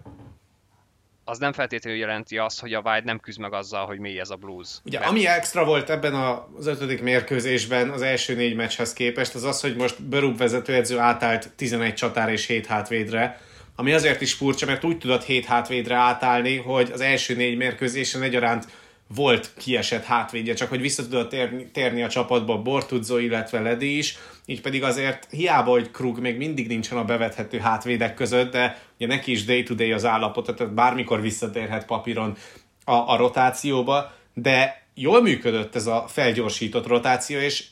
az nem feltétlenül jelenti azt, hogy a Wild nem küzd meg azzal, hogy mély ez a blues. Ugye, Mert... ami extra volt ebben az ötödik mérkőzésben az első négy meccshez képest, az az, hogy most Berub vezetőedző átállt 11 csatár és 7 hátvédre, ami azért is furcsa, mert úgy tudott hét hátvédre átállni, hogy az első négy mérkőzésen egyaránt volt kiesett hátvédje, csak hogy vissza tudott térni, térni a csapatba Bortuzzo, illetve Ledi is, így pedig azért hiába, hogy Krug még mindig nincsen a bevethető hátvédek között, de ugye neki is day-to-day az állapota, tehát bármikor visszatérhet papíron a, a rotációba, de jól működött ez a felgyorsított rotáció, és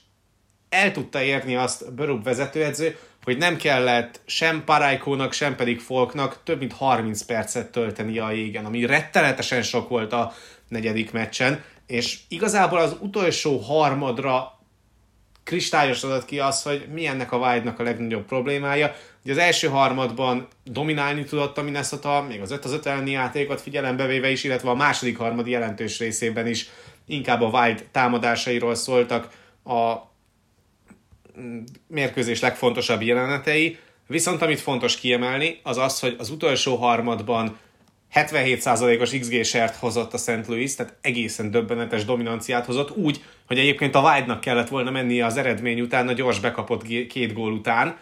el tudta érni azt Berub vezetőedző, hogy nem kellett sem Parájkónak, sem pedig Folknak több mint 30 percet tölteni a jégen, ami rettenetesen sok volt a negyedik meccsen, és igazából az utolsó harmadra kristályosodott ki az, hogy mi ennek a Wild-nak a legnagyobb problémája. Ugye az első harmadban dominálni tudott a Minnesota, még az 5 az 5 elleni játékot figyelembe véve is, illetve a második harmad jelentős részében is inkább a Wild támadásairól szóltak a mérkőzés legfontosabb jelenetei, viszont amit fontos kiemelni, az az, hogy az utolsó harmadban 77%-os XG-sert hozott a St. Louis, tehát egészen döbbenetes dominanciát hozott, úgy, hogy egyébként a Wild-nak kellett volna mennie az eredmény után, a gyors bekapott két gól után,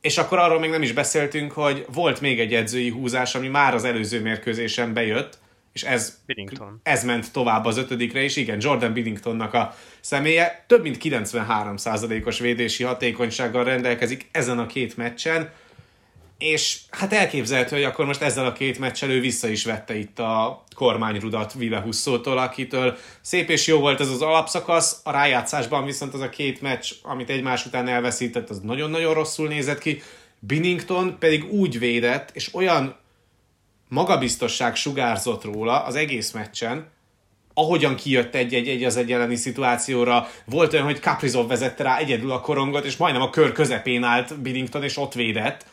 és akkor arról még nem is beszéltünk, hogy volt még egy edzői húzás, ami már az előző mérkőzésen bejött, és ez, Biddington. ez ment tovább az ötödikre, és igen, Jordan Biddingtonnak a személye több mint 93%-os védési hatékonysággal rendelkezik ezen a két meccsen, és hát elképzelhető, hogy akkor most ezzel a két meccsel ő vissza is vette itt a kormányrudat Ville Husszótól, akitől szép és jó volt ez az alapszakasz, a rájátszásban viszont az a két meccs, amit egymás után elveszített, az nagyon-nagyon rosszul nézett ki. Binnington pedig úgy védett, és olyan magabiztosság sugárzott róla az egész meccsen, ahogyan kijött egy-egy az egy elleni szituációra, volt olyan, hogy Kaprizov vezette rá egyedül a korongot, és majdnem a kör közepén állt Binnington, és ott védett.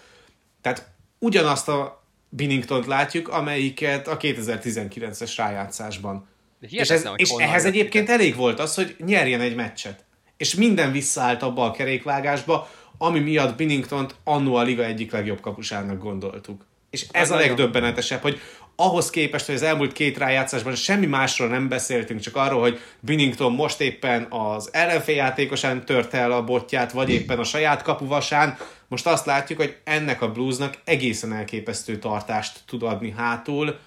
Tehát ugyanazt a Binningtont látjuk, amelyiket a 2019-es rájátszásban. És, ez, és ehhez egyébként ide. elég volt az, hogy nyerjen egy meccset. És minden visszaállt abba a kerékvágásba, ami miatt Binningtont annó a liga egyik legjobb kapusának gondoltuk. És ez, a legdöbbenetesebb, hogy ahhoz képest, hogy az elmúlt két rájátszásban semmi másról nem beszéltünk, csak arról, hogy Binnington most éppen az ellenfél játékosán törte el a botját, vagy éppen a saját kapuvasán, most azt látjuk, hogy ennek a bluesnak egészen elképesztő tartást tud adni hátul,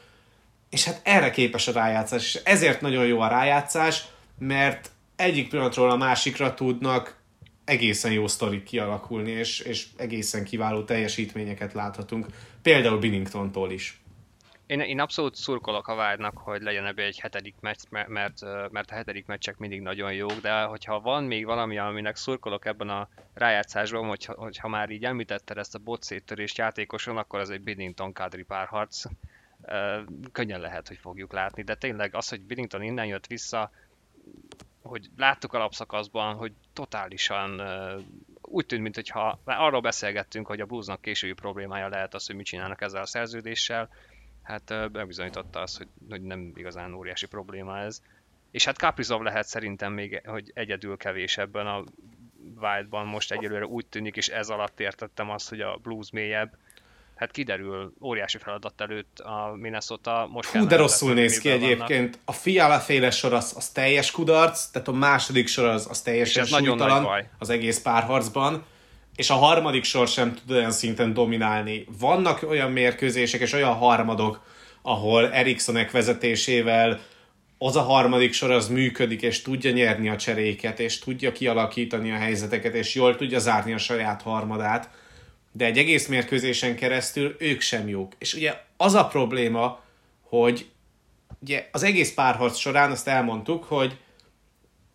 és hát erre képes a rájátszás, és ezért nagyon jó a rájátszás, mert egyik pillanatról a másikra tudnak egészen jó sztorik kialakulni, és, és egészen kiváló teljesítményeket láthatunk, például Binningtontól is. Én, én abszolút szurkolok a várnak, hogy legyen ebből egy hetedik meccs, mert, mert a hetedik meccsek mindig nagyon jók, de hogyha van még valami, aminek szurkolok ebben a rájátszásban, hogyha, hogyha már így említetted ezt a botszéttörést játékoson, akkor az egy Biddington Kadri párharc. Könnyen lehet, hogy fogjuk látni, de tényleg az, hogy Biddington innen jött vissza, hogy láttuk alapszakaszban, hogy totálisan úgy tűnt, mintha arról beszélgettünk, hogy a Bluesnak későbbi problémája lehet az, hogy mit csinálnak ezzel a szerződéssel, hát bebizonyította azt, hogy, hogy nem igazán óriási probléma ez. És hát Kaprizov lehet szerintem még, hogy egyedül kevés ebben a Wildban most egyelőre úgy tűnik, és ez alatt értettem azt, hogy a Blues mélyebb. Hát kiderül, óriási feladat előtt a Minnesota. Most Hú, de rosszul néz ki egyébként. Vannak. A Fiala féle sor az, az teljes kudarc, tehát a második sor az, az teljesen súlytalan az egész párharcban és a harmadik sor sem tud olyan szinten dominálni. Vannak olyan mérkőzések és olyan harmadok, ahol Erikssonek vezetésével az a harmadik sor az működik, és tudja nyerni a cseréket, és tudja kialakítani a helyzeteket, és jól tudja zárni a saját harmadát, de egy egész mérkőzésen keresztül ők sem jók. És ugye az a probléma, hogy ugye az egész párharc során azt elmondtuk, hogy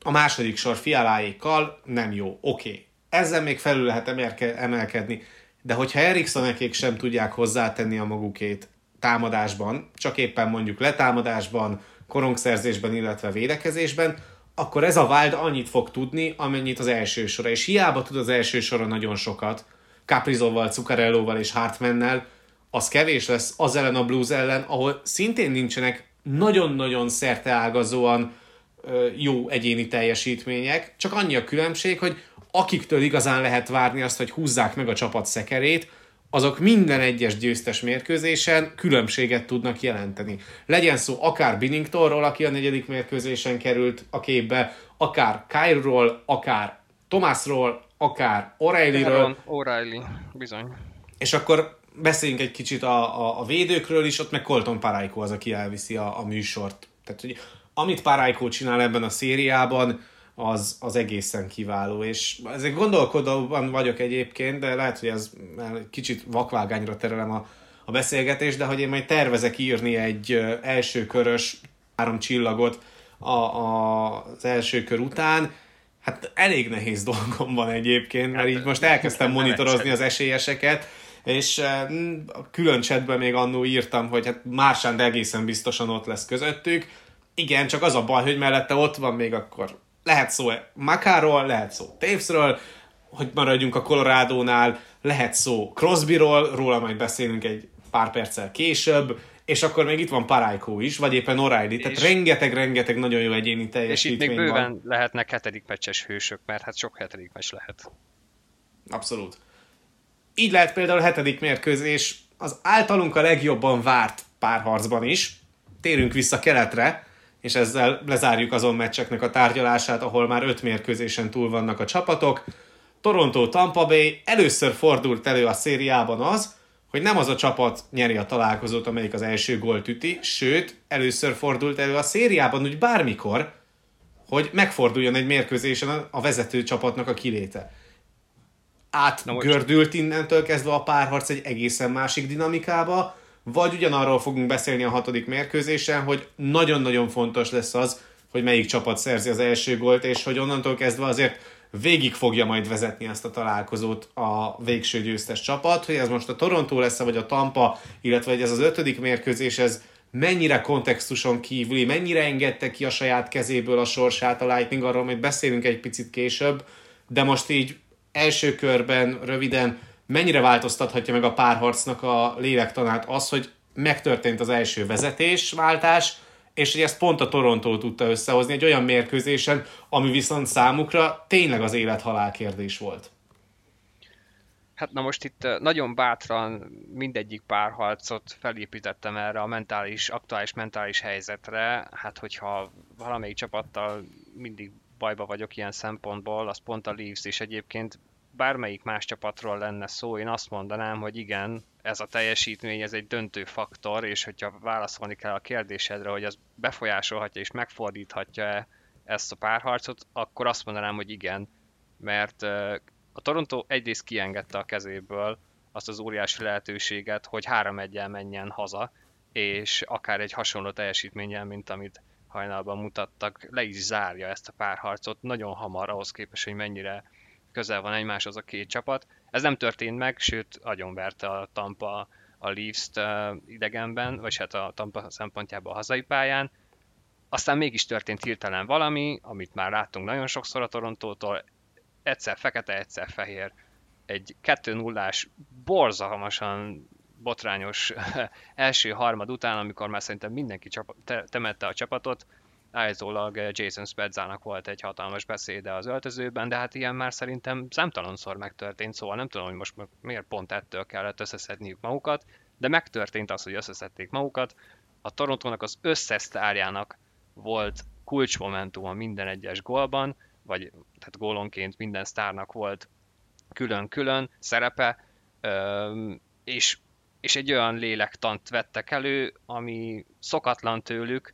a második sor fialáékkal nem jó. Oké, okay ezzel még felül lehet emelkedni, de hogyha Erikssonekék sem tudják hozzátenni a magukét támadásban, csak éppen mondjuk letámadásban, korongszerzésben, illetve védekezésben, akkor ez a Wild annyit fog tudni, amennyit az első sora. És hiába tud az első sora nagyon sokat, Caprizóval, Zuccarellóval és Hartmannel, az kevés lesz az ellen a Blues ellen, ahol szintén nincsenek nagyon-nagyon szerteágazóan jó egyéni teljesítmények, csak annyi a különbség, hogy akiktől igazán lehet várni azt, hogy húzzák meg a csapat szekerét, azok minden egyes győztes mérkőzésen különbséget tudnak jelenteni. Legyen szó akár Binningtonról, aki a negyedik mérkőzésen került a képbe, akár Kyle-ról, akár Thomasról, akár O'Reillyről. O'Reilly, bizony. És akkor beszéljünk egy kicsit a, a, a védőkről is, ott meg Colton Paraiko az, aki elviszi a, a műsort. Tehát, hogy amit Paraiko csinál ebben a szériában, az, az egészen kiváló, és ezek gondolkodóban vagyok egyébként, de lehet, hogy ez kicsit vakvágányra terelem a, a beszélgetés, de hogy én majd tervezek írni egy első körös három csillagot a, a, az első kör után, Hát elég nehéz dolgom van egyébként, mert hát, így most elkezdtem monitorozni az esélyeseket, és a külön chatben még annó írtam, hogy hát Mársán egészen biztosan ott lesz közöttük. Igen, csak az a baj, hogy mellette ott van még akkor lehet szó Makáról, lehet szó Tavesről, hogy maradjunk a Colorado-nál, lehet szó Crosbyról, róla majd beszélünk egy pár perccel később, és akkor még itt van Parájkó is, vagy éppen O'Reilly, tehát rengeteg-rengeteg nagyon jó egyéni teljesítmény És itt még bőven van. lehetnek hetedik meccses hősök, mert hát sok hetedik meccs lehet. Abszolút. Így lehet például a hetedik mérkőzés az általunk a legjobban várt párharcban is. Térünk vissza keletre, és ezzel lezárjuk azon meccseknek a tárgyalását, ahol már öt mérkőzésen túl vannak a csapatok. Toronto Tampa Bay először fordult elő a szériában az, hogy nem az a csapat nyeri a találkozót, amelyik az első gólt üti, sőt, először fordult elő a szériában, úgy bármikor, hogy megforduljon egy mérkőzésen a vezető csapatnak a kiléte. Átgördült innentől kezdve a párharc egy egészen másik dinamikába, vagy ugyanarról fogunk beszélni a hatodik mérkőzésen, hogy nagyon-nagyon fontos lesz az, hogy melyik csapat szerzi az első gólt, és hogy onnantól kezdve azért végig fogja majd vezetni ezt a találkozót a végső győztes csapat, hogy ez most a Toronto lesz vagy a Tampa, illetve hogy ez az ötödik mérkőzés, ez mennyire kontextuson kívüli, mennyire engedte ki a saját kezéből a sorsát a Lightning, arról majd beszélünk egy picit később, de most így első körben, röviden, mennyire változtathatja meg a párharcnak a lélektanát az, hogy megtörtént az első vezetésváltás, és hogy ezt pont a Torontó tudta összehozni egy olyan mérkőzésen, ami viszont számukra tényleg az élet-halál kérdés volt. Hát na most itt nagyon bátran mindegyik párharcot felépítettem erre a mentális, aktuális mentális helyzetre. Hát hogyha valamelyik csapattal mindig bajba vagyok ilyen szempontból, az pont a Leafs, és egyébként bármelyik más csapatról lenne szó, én azt mondanám, hogy igen, ez a teljesítmény, ez egy döntő faktor, és hogyha válaszolni kell a kérdésedre, hogy az befolyásolhatja és megfordíthatja-e ezt a párharcot, akkor azt mondanám, hogy igen, mert a Toronto egyrészt kiengedte a kezéből azt az óriási lehetőséget, hogy 3 1 menjen haza, és akár egy hasonló teljesítménnyel, mint amit hajnalban mutattak, le is zárja ezt a párharcot nagyon hamar ahhoz képest, hogy mennyire közel van egymáshoz a két csapat. Ez nem történt meg, sőt, agyonverte a Tampa a Leafs-t idegenben, vagy hát a Tampa szempontjából a hazai pályán. Aztán mégis történt hirtelen valami, amit már láttunk nagyon sokszor a Torontótól, egyszer fekete, egyszer fehér. Egy 2-0-ás, borzalmasan botrányos első harmad után, amikor már szerintem mindenki temette a csapatot, állítólag eh, Jason Spedzának volt egy hatalmas beszéde az öltözőben, de hát ilyen már szerintem számtalanszor megtörtént, szóval nem tudom, hogy most miért pont ettől kellett összeszedniük magukat, de megtörtént az, hogy összeszedték magukat. A Torontónak az összes sztárjának volt kulcsmomentuma minden egyes gólban, vagy tehát gólonként minden sztárnak volt külön-külön szerepe, és, és egy olyan lélektant vettek elő, ami szokatlan tőlük,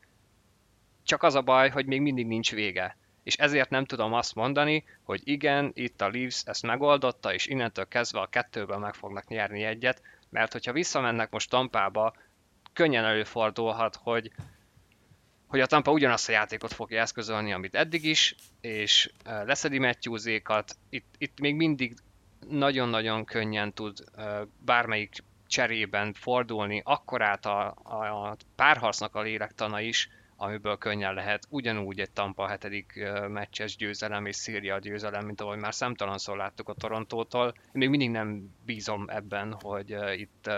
csak az a baj, hogy még mindig nincs vége. És ezért nem tudom azt mondani, hogy igen, itt a Leafs ezt megoldotta, és innentől kezdve a kettőből meg fognak nyerni egyet, mert hogyha visszamennek most Tampába, könnyen előfordulhat, hogy, hogy a Tampa ugyanazt a játékot fogja eszközölni, amit eddig is, és leszedi Matthewsékat. Itt, itt még mindig nagyon-nagyon könnyen tud bármelyik cserében fordulni, akkorát a, a, a párharcnak a lélektana is, amiből könnyen lehet ugyanúgy egy Tampa hetedik meccses győzelem és Szíria győzelem, mint ahogy már számtalanszor láttuk a Torontótól. Én még mindig nem bízom ebben, hogy itt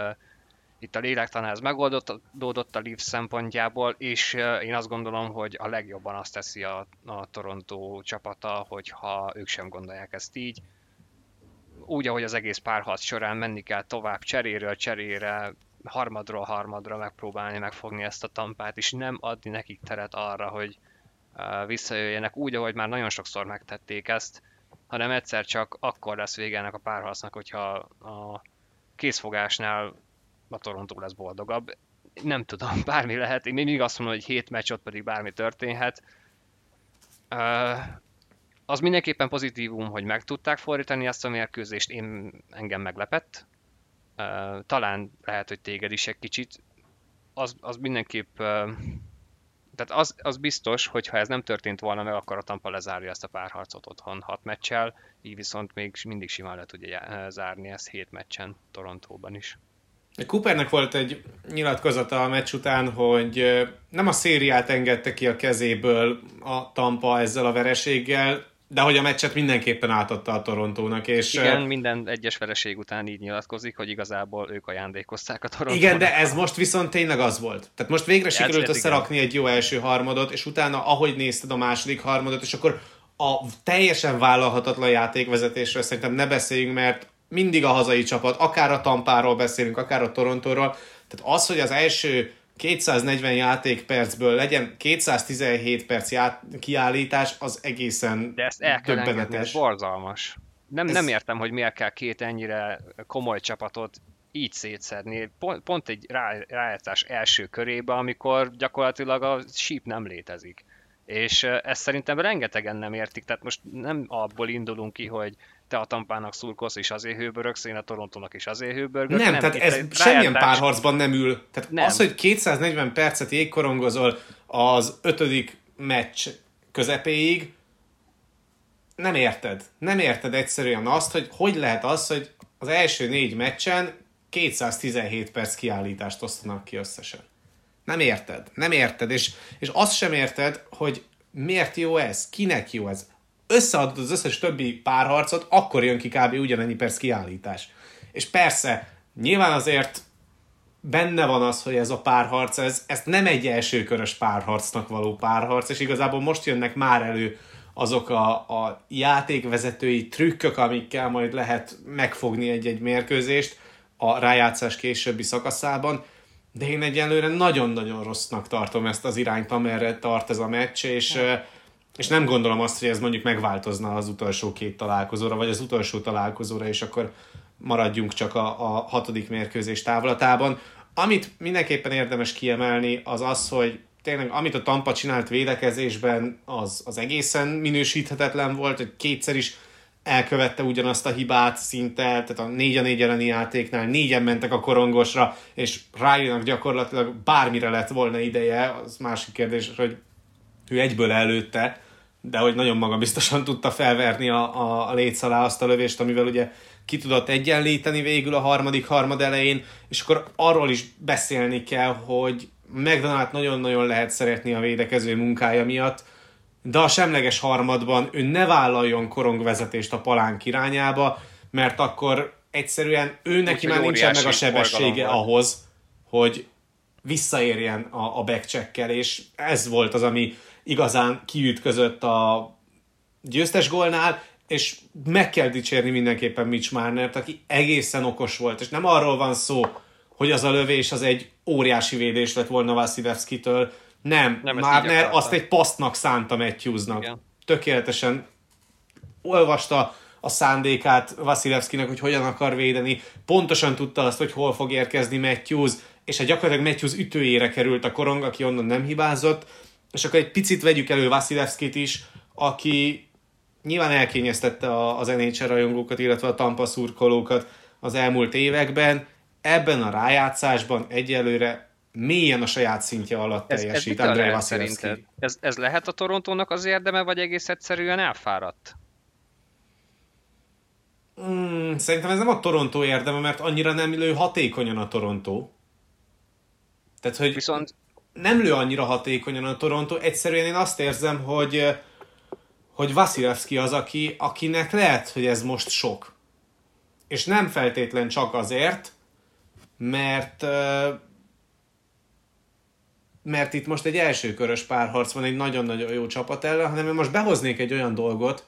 itt a lélektanár ez megoldódott a Leafs szempontjából, és én azt gondolom, hogy a legjobban azt teszi a, a Toronto csapata, hogyha ők sem gondolják ezt így. Úgy, ahogy az egész párharc során menni kell tovább cseréről cserére, harmadról harmadra megpróbálni megfogni ezt a tampát, és nem adni nekik teret arra, hogy visszajöjjenek úgy, ahogy már nagyon sokszor megtették ezt, hanem egyszer csak akkor lesz vége ennek a párharcnak, hogyha a készfogásnál a Toronto lesz boldogabb. Nem tudom, bármi lehet. Én mindig azt mondom, hogy hét meccs, ott pedig bármi történhet. Az mindenképpen pozitívum, hogy meg tudták fordítani ezt a mérkőzést, én engem meglepett, talán lehet, hogy téged is egy kicsit. Az, az mindenképp Tehát az, az biztos, hogy ha ez nem történt volna meg, akkor a Tampa lezárja ezt a párharcot otthon hat meccsel, így viszont még mindig simán le tudja zárni ezt hét meccsen Torontóban is. Coopernek volt egy nyilatkozata a meccs után, hogy nem a szériát engedte ki a kezéből a Tampa ezzel a vereséggel, de hogy a meccset mindenképpen átadta a Torontónak. És Igen, minden egyes vereség után így nyilatkozik, hogy igazából ők ajándékozták a Torontónak. Igen, de ez most viszont tényleg az volt. Tehát most végre sikerült összerakni egy jó első harmadot, és utána, ahogy nézted a második harmadot, és akkor a teljesen vállalhatatlan játékvezetésről szerintem ne beszéljünk, mert mindig a hazai csapat, akár a Tampáról beszélünk, akár a Torontóról. Tehát az, hogy az első 240 játékpercből legyen 217 perc ját- kiállítás, az egészen De ezt el kell engedni, ez borzalmas. Nem, ez... nem értem, hogy miért kell két ennyire komoly csapatot így szétszedni. Pont, pont egy rá, rájátszás első körébe, amikor gyakorlatilag a síp nem létezik. És ezt szerintem rengetegen nem értik, tehát most nem abból indulunk ki, hogy te a tampának szurkolsz, és azért hőbörögsz, én a Torontónak is azért hőbörgök. Nem, nem, tehát ez rájátás... semmilyen párharcban nem ül. Tehát nem. az, hogy 240 percet jégkorongozol az ötödik meccs közepéig, nem érted. Nem érted egyszerűen azt, hogy hogy lehet az, hogy az első négy meccsen 217 perc kiállítást osztanak ki összesen. Nem érted. Nem érted. És, és azt sem érted, hogy miért jó ez, kinek jó ez összeadod az összes többi párharcot, akkor jön ki kb. ugyanennyi perc kiállítás. És persze, nyilván azért benne van az, hogy ez a párharc, ez, ez nem egy elsőkörös párharcnak való párharc, és igazából most jönnek már elő azok a, a játékvezetői trükkök, amikkel majd lehet megfogni egy-egy mérkőzést a rájátszás későbbi szakaszában, de én egyelőre nagyon-nagyon rossznak tartom ezt az irányt, amerre tart ez a meccs, és ja és nem gondolom azt, hogy ez mondjuk megváltozna az utolsó két találkozóra, vagy az utolsó találkozóra, és akkor maradjunk csak a, a hatodik mérkőzés távlatában. Amit mindenképpen érdemes kiemelni, az az, hogy tényleg amit a Tampa csinált védekezésben, az, az egészen minősíthetetlen volt, hogy kétszer is elkövette ugyanazt a hibát szinte, tehát a 4 a 4 elleni játéknál négyen mentek a korongosra, és rájönnek gyakorlatilag bármire lett volna ideje, az másik kérdés, hogy ő egyből előtte, de hogy nagyon magabiztosan tudta felverni a, a, a léc alá azt a lövést, amivel ugye ki tudott egyenlíteni végül a harmadik harmad elején, és akkor arról is beszélni kell, hogy McDonald nagyon-nagyon lehet szeretni a védekező munkája miatt, de a semleges harmadban ő ne vállaljon korongvezetést a palánk irányába, mert akkor egyszerűen ő neki már nincsen meg a sebessége ahhoz, hogy visszaérjen a, a backcheckkel, és ez volt az, ami igazán kiütközött a győztes gólnál, és meg kell dicsérni mindenképpen Mitch Marnert, aki egészen okos volt, és nem arról van szó, hogy az a lövés az egy óriási védés lett volna Vasilevskitől, nem, nem Marner azt egy pasztnak szánta Matthewsnak. Igen. Tökéletesen olvasta a szándékát Vasilevskinek, hogy hogyan akar védeni, pontosan tudta azt, hogy hol fog érkezni Matthews, és egy gyakorlatilag Matthews ütőjére került a korong, aki onnan nem hibázott, és akkor egy picit vegyük elő Vasilevskit is, aki nyilván elkényeztette az NHL rajongókat, illetve a Tampa szurkolókat az elmúlt években. Ebben a rájátszásban egyelőre mélyen a saját szintje alatt ez, teljesít ez Andrei Vasilevski. Ez, ez lehet a Torontónak az érdeme, vagy egész egyszerűen elfáradt? Mm, szerintem ez nem a Torontó érdeme, mert annyira nem lő hatékonyan a Torontó. Tehát, hogy... Viszont nem lő annyira hatékonyan a Toronto, egyszerűen én azt érzem, hogy, hogy Vasilevski az, aki, akinek lehet, hogy ez most sok. És nem feltétlen csak azért, mert mert itt most egy első körös párharc van egy nagyon-nagyon jó csapat ellen, hanem én most behoznék egy olyan dolgot,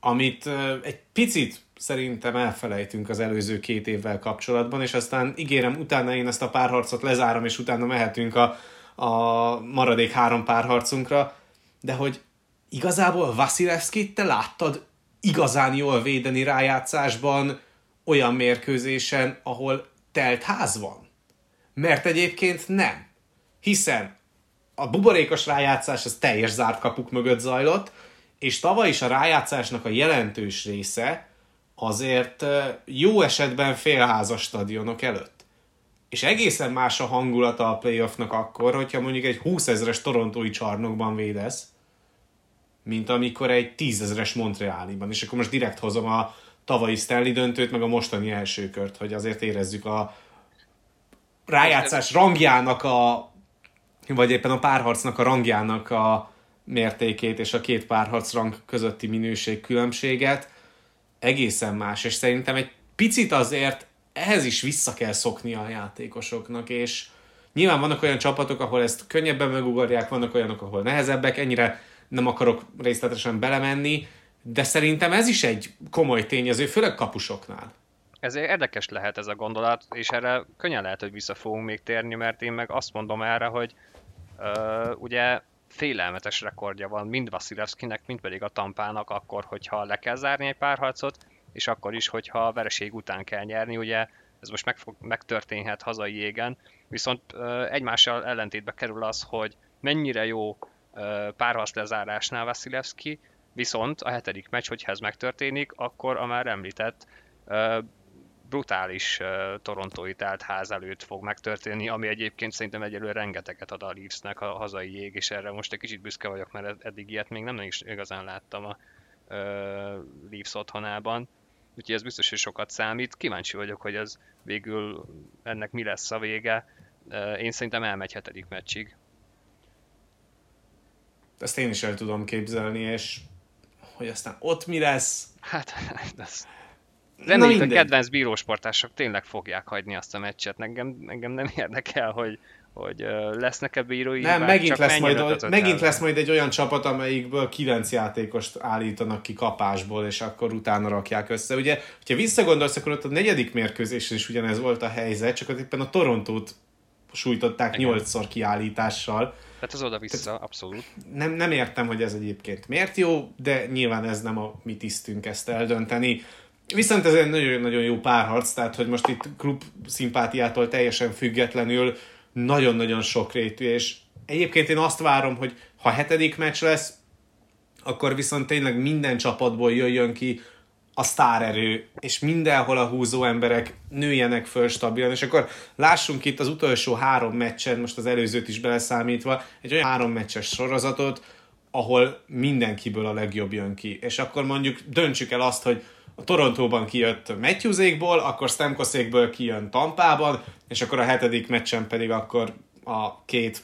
amit egy picit szerintem elfelejtünk az előző két évvel kapcsolatban, és aztán ígérem, utána én ezt a párharcot lezárom, és utána mehetünk a, a maradék három párharcunkra, de hogy igazából Vasilevskit te láttad igazán jól védeni rájátszásban olyan mérkőzésen, ahol telt ház van? Mert egyébként nem. Hiszen a buborékos rájátszás az teljes zárt kapuk mögött zajlott, és tavaly is a rájátszásnak a jelentős része azért jó esetben félházas stadionok előtt. És egészen más a hangulata a playoffnak akkor, hogyha mondjuk egy 20 ezeres torontói csarnokban védesz, mint amikor egy 10 ezeres Montrealiban. És akkor most direkt hozom a tavalyi Stanley döntőt, meg a mostani első kört, hogy azért érezzük a rájátszás rangjának a vagy éppen a párharcnak a rangjának a mértékét és a két párharc rang közötti minőség különbséget egészen más, és szerintem egy picit azért ehhez is vissza kell szokni a játékosoknak, és nyilván vannak olyan csapatok, ahol ezt könnyebben megugorják, vannak olyanok, ahol nehezebbek, ennyire nem akarok részletesen belemenni, de szerintem ez is egy komoly tényező, főleg kapusoknál. Ez érdekes lehet ez a gondolat, és erre könnyen lehet, hogy vissza fogunk még térni, mert én meg azt mondom erre, hogy uh, ugye félelmetes rekordja van mind Vasilevskinek, mind pedig a Tampának akkor, hogyha le kell zárni egy párharcot, és akkor is, hogyha a vereség után kell nyerni, ugye ez most meg fog, megtörténhet hazai égen, viszont egymással ellentétbe kerül az, hogy mennyire jó párharc lezárásnál Vasilevski, viszont a hetedik meccs, hogyha ez megtörténik, akkor a már említett brutális torontói telt ház előtt fog megtörténni, ami egyébként szerintem egyelőre rengeteget ad a Leafsnek a hazai jég, és erre most egy kicsit büszke vagyok, mert eddig ilyet még nem is igazán láttam a Leafs otthonában. Úgyhogy ez biztos, hogy sokat számít. Kíváncsi vagyok, hogy ez végül ennek mi lesz a vége. Én szerintem elmegy hetedik meccsig. Ezt én is el tudom képzelni, és hogy aztán ott mi lesz. Hát, ez Reméljük a kedvenc bírósportások tényleg fogják hagyni azt a meccset. Engem, engem nem érdekel, hogy, hogy lesznek-e bírói Nem, megint, lesz majd, megint lesz majd egy olyan csapat, amelyikből kilenc játékost állítanak ki kapásból, és akkor utána rakják össze. Ugye, hogyha visszagondolsz, akkor ott a negyedik mérkőzésen is ugyanez volt a helyzet, csak ott éppen a Torontót sújtották nyolcszor kiállítással. Tehát az oda-vissza, abszolút. Nem, nem értem, hogy ez egyébként miért jó, de nyilván ez nem a mi tisztünk ezt eldönteni. Viszont ez egy nagyon-nagyon jó párharc, tehát hogy most itt klub szimpátiától teljesen függetlenül nagyon-nagyon sokrétű, és egyébként én azt várom, hogy ha hetedik meccs lesz, akkor viszont tényleg minden csapatból jöjjön ki a sztárerő, és mindenhol a húzó emberek nőjenek föl stabilan, és akkor lássunk itt az utolsó három meccsen, most az előzőt is beleszámítva, egy olyan három meccses sorozatot, ahol mindenkiből a legjobb jön ki. És akkor mondjuk döntsük el azt, hogy a Torontóban kijött Matthewsékból, akkor Stamkosékből kijön Tampában, és akkor a hetedik meccsen pedig akkor a két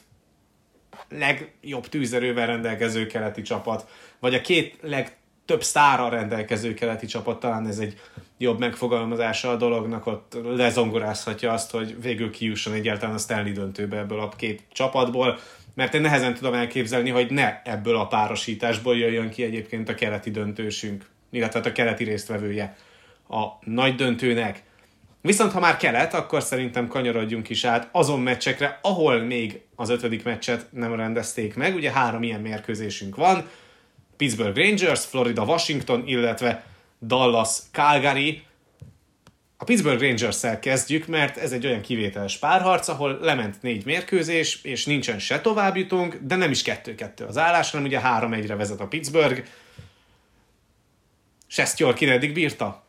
legjobb tűzerővel rendelkező keleti csapat, vagy a két legtöbb sztára rendelkező keleti csapat, talán ez egy jobb megfogalmazása a dolognak, ott lezongorázhatja azt, hogy végül kijusson egyáltalán a Stanley döntőbe ebből a két csapatból, mert én nehezen tudom elképzelni, hogy ne ebből a párosításból jöjjön ki egyébként a keleti döntősünk illetve hát a keleti résztvevője a nagy döntőnek. Viszont ha már kelet, akkor szerintem kanyarodjunk is át azon meccsekre, ahol még az ötödik meccset nem rendezték meg. Ugye három ilyen mérkőzésünk van. Pittsburgh Rangers, Florida Washington, illetve Dallas Calgary. A Pittsburgh Rangers-szel kezdjük, mert ez egy olyan kivételes párharc, ahol lement négy mérkőzés, és nincsen se továbbjutunk, de nem is kettő-kettő az állás, hanem ugye három egyre vezet a Pittsburgh Sestjorkin eddig bírta?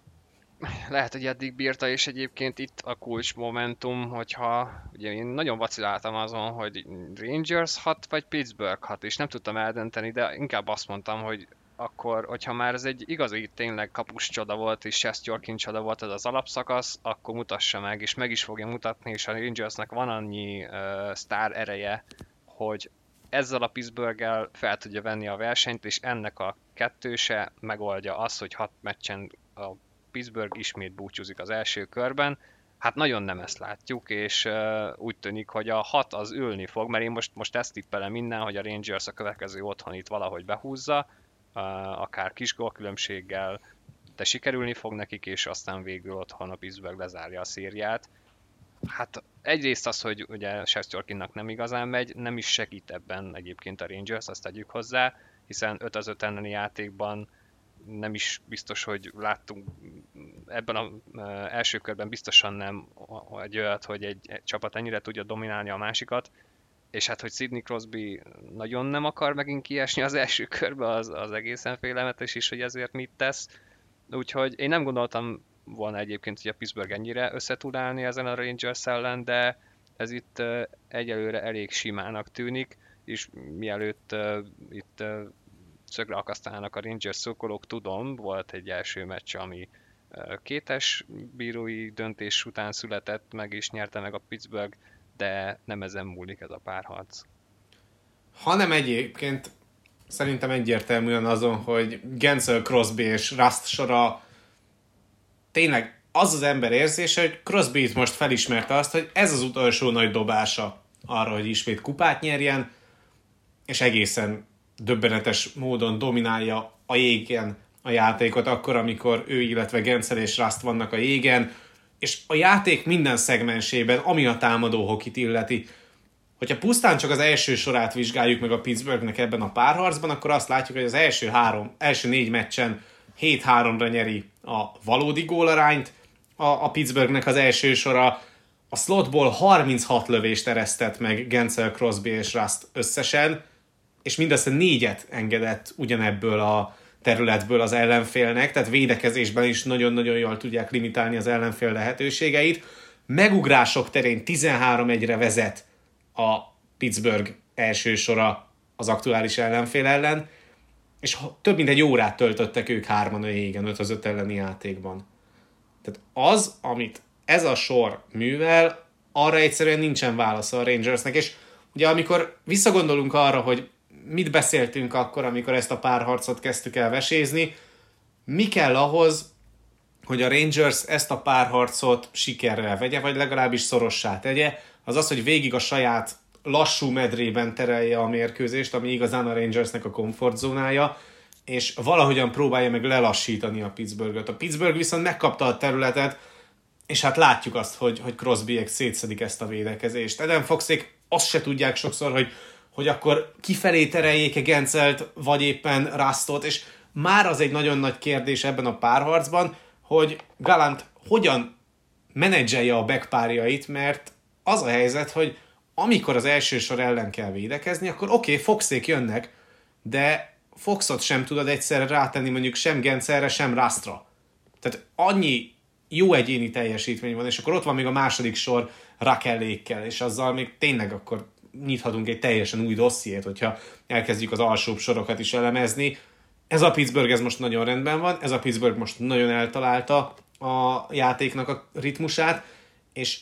Lehet, hogy eddig bírta, és egyébként itt a kulcs momentum, hogyha ugye én nagyon vaciláltam azon, hogy Rangers hat, vagy Pittsburgh hat, és nem tudtam eldönteni, de inkább azt mondtam, hogy akkor, hogyha már ez egy igazi tényleg kapus csoda volt, és Sestjorkin csoda volt ez az alapszakasz, akkor mutassa meg, és meg is fogja mutatni, és a Rangersnek van annyi uh, sztár ereje, hogy ezzel a pittsburgh fel tudja venni a versenyt, és ennek a kettőse megoldja azt, hogy hat meccsen a Pittsburgh ismét búcsúzik az első körben. Hát nagyon nem ezt látjuk, és úgy tűnik, hogy a hat az ülni fog, mert én most, most ezt tippelem minden, hogy a Rangers a következő otthonit valahogy behúzza, akár kis különbséggel, de sikerülni fog nekik, és aztán végül otthon a Pittsburgh lezárja a szériát. Hát egyrészt az, hogy ugye Sestjorkinnak nem igazán megy, nem is segít ebben egyébként a Rangers, azt tegyük hozzá, hiszen 5 az 5 elleni játékban nem is biztos, hogy láttunk ebben az első körben biztosan nem egy olyat, hogy egy, csapat ennyire tudja dominálni a másikat, és hát, hogy Sidney Crosby nagyon nem akar megint kiesni az első körbe, az, az egészen félelmetes is, hogy ezért mit tesz. Úgyhogy én nem gondoltam volna egyébként, hogy a Pittsburgh ennyire össze tud állni ezen a Rangers ellen, de ez itt egyelőre elég simának tűnik, és mielőtt itt szögre akasztanának a Rangers szurkolók, tudom, volt egy első meccs, ami kétes bírói döntés után született, meg is nyerte meg a Pittsburgh, de nem ezen múlik ez a párharc. Hanem egyébként szerintem egyértelműen azon, hogy Gensel, Crosby és Rust sora tényleg az az ember érzése, hogy Crosby itt most felismerte azt, hogy ez az utolsó nagy dobása arra, hogy ismét kupát nyerjen, és egészen döbbenetes módon dominálja a jégen a játékot akkor, amikor ő, illetve Gensel és Rust vannak a jégen, és a játék minden szegmensében, ami a támadó hokit illeti, hogyha pusztán csak az első sorát vizsgáljuk meg a Pittsburghnek ebben a párharcban, akkor azt látjuk, hogy az első három, első négy meccsen 7-3-ra nyeri a valódi gólarányt, a, a Pittsburghnek az első sora, a slotból 36 lövést eresztett meg Gensel, Crosby és Rust összesen, és mindössze négyet engedett ugyanebből a területből az ellenfélnek, tehát védekezésben is nagyon-nagyon jól tudják limitálni az ellenfél lehetőségeit. Megugrások terén 13-1-re vezet a Pittsburgh első sora az aktuális ellenfél ellen, és több mint egy órát töltöttek ők hárman a jégen 5 az 5 elleni játékban. Tehát az, amit ez a sor művel, arra egyszerűen nincsen válasza a Rangersnek, és ugye amikor visszagondolunk arra, hogy mit beszéltünk akkor, amikor ezt a párharcot kezdtük el vesézni, mi kell ahhoz, hogy a Rangers ezt a párharcot sikerrel vegye, vagy legalábbis szorossá tegye, az az, hogy végig a saját lassú medrében terelje a mérkőzést, ami igazán a Rangersnek a komfortzónája, és valahogyan próbálja meg lelassítani a Pittsburghet. A Pittsburgh viszont megkapta a területet, és hát látjuk azt, hogy, hogy Crosbyek szétszedik ezt a védekezést. Eden Foxék azt se tudják sokszor, hogy, hogy akkor kifelé tereljék-e Gencelt, vagy éppen Rastot, és már az egy nagyon nagy kérdés ebben a párharcban, hogy Galant hogyan menedzselje a backpárjait, mert az a helyzet, hogy amikor az első sor ellen kell védekezni, akkor oké, okay, Foxék jönnek, de Foxot sem tudod egyszerre rátenni mondjuk sem Gencelre, sem Rastra. Tehát annyi jó egyéni teljesítmény van, és akkor ott van még a második sor Rakellékkel, és azzal még tényleg akkor nyithatunk egy teljesen új dossziét, hogyha elkezdjük az alsóbb sorokat is elemezni. Ez a Pittsburgh ez most nagyon rendben van, ez a Pittsburgh most nagyon eltalálta a játéknak a ritmusát, és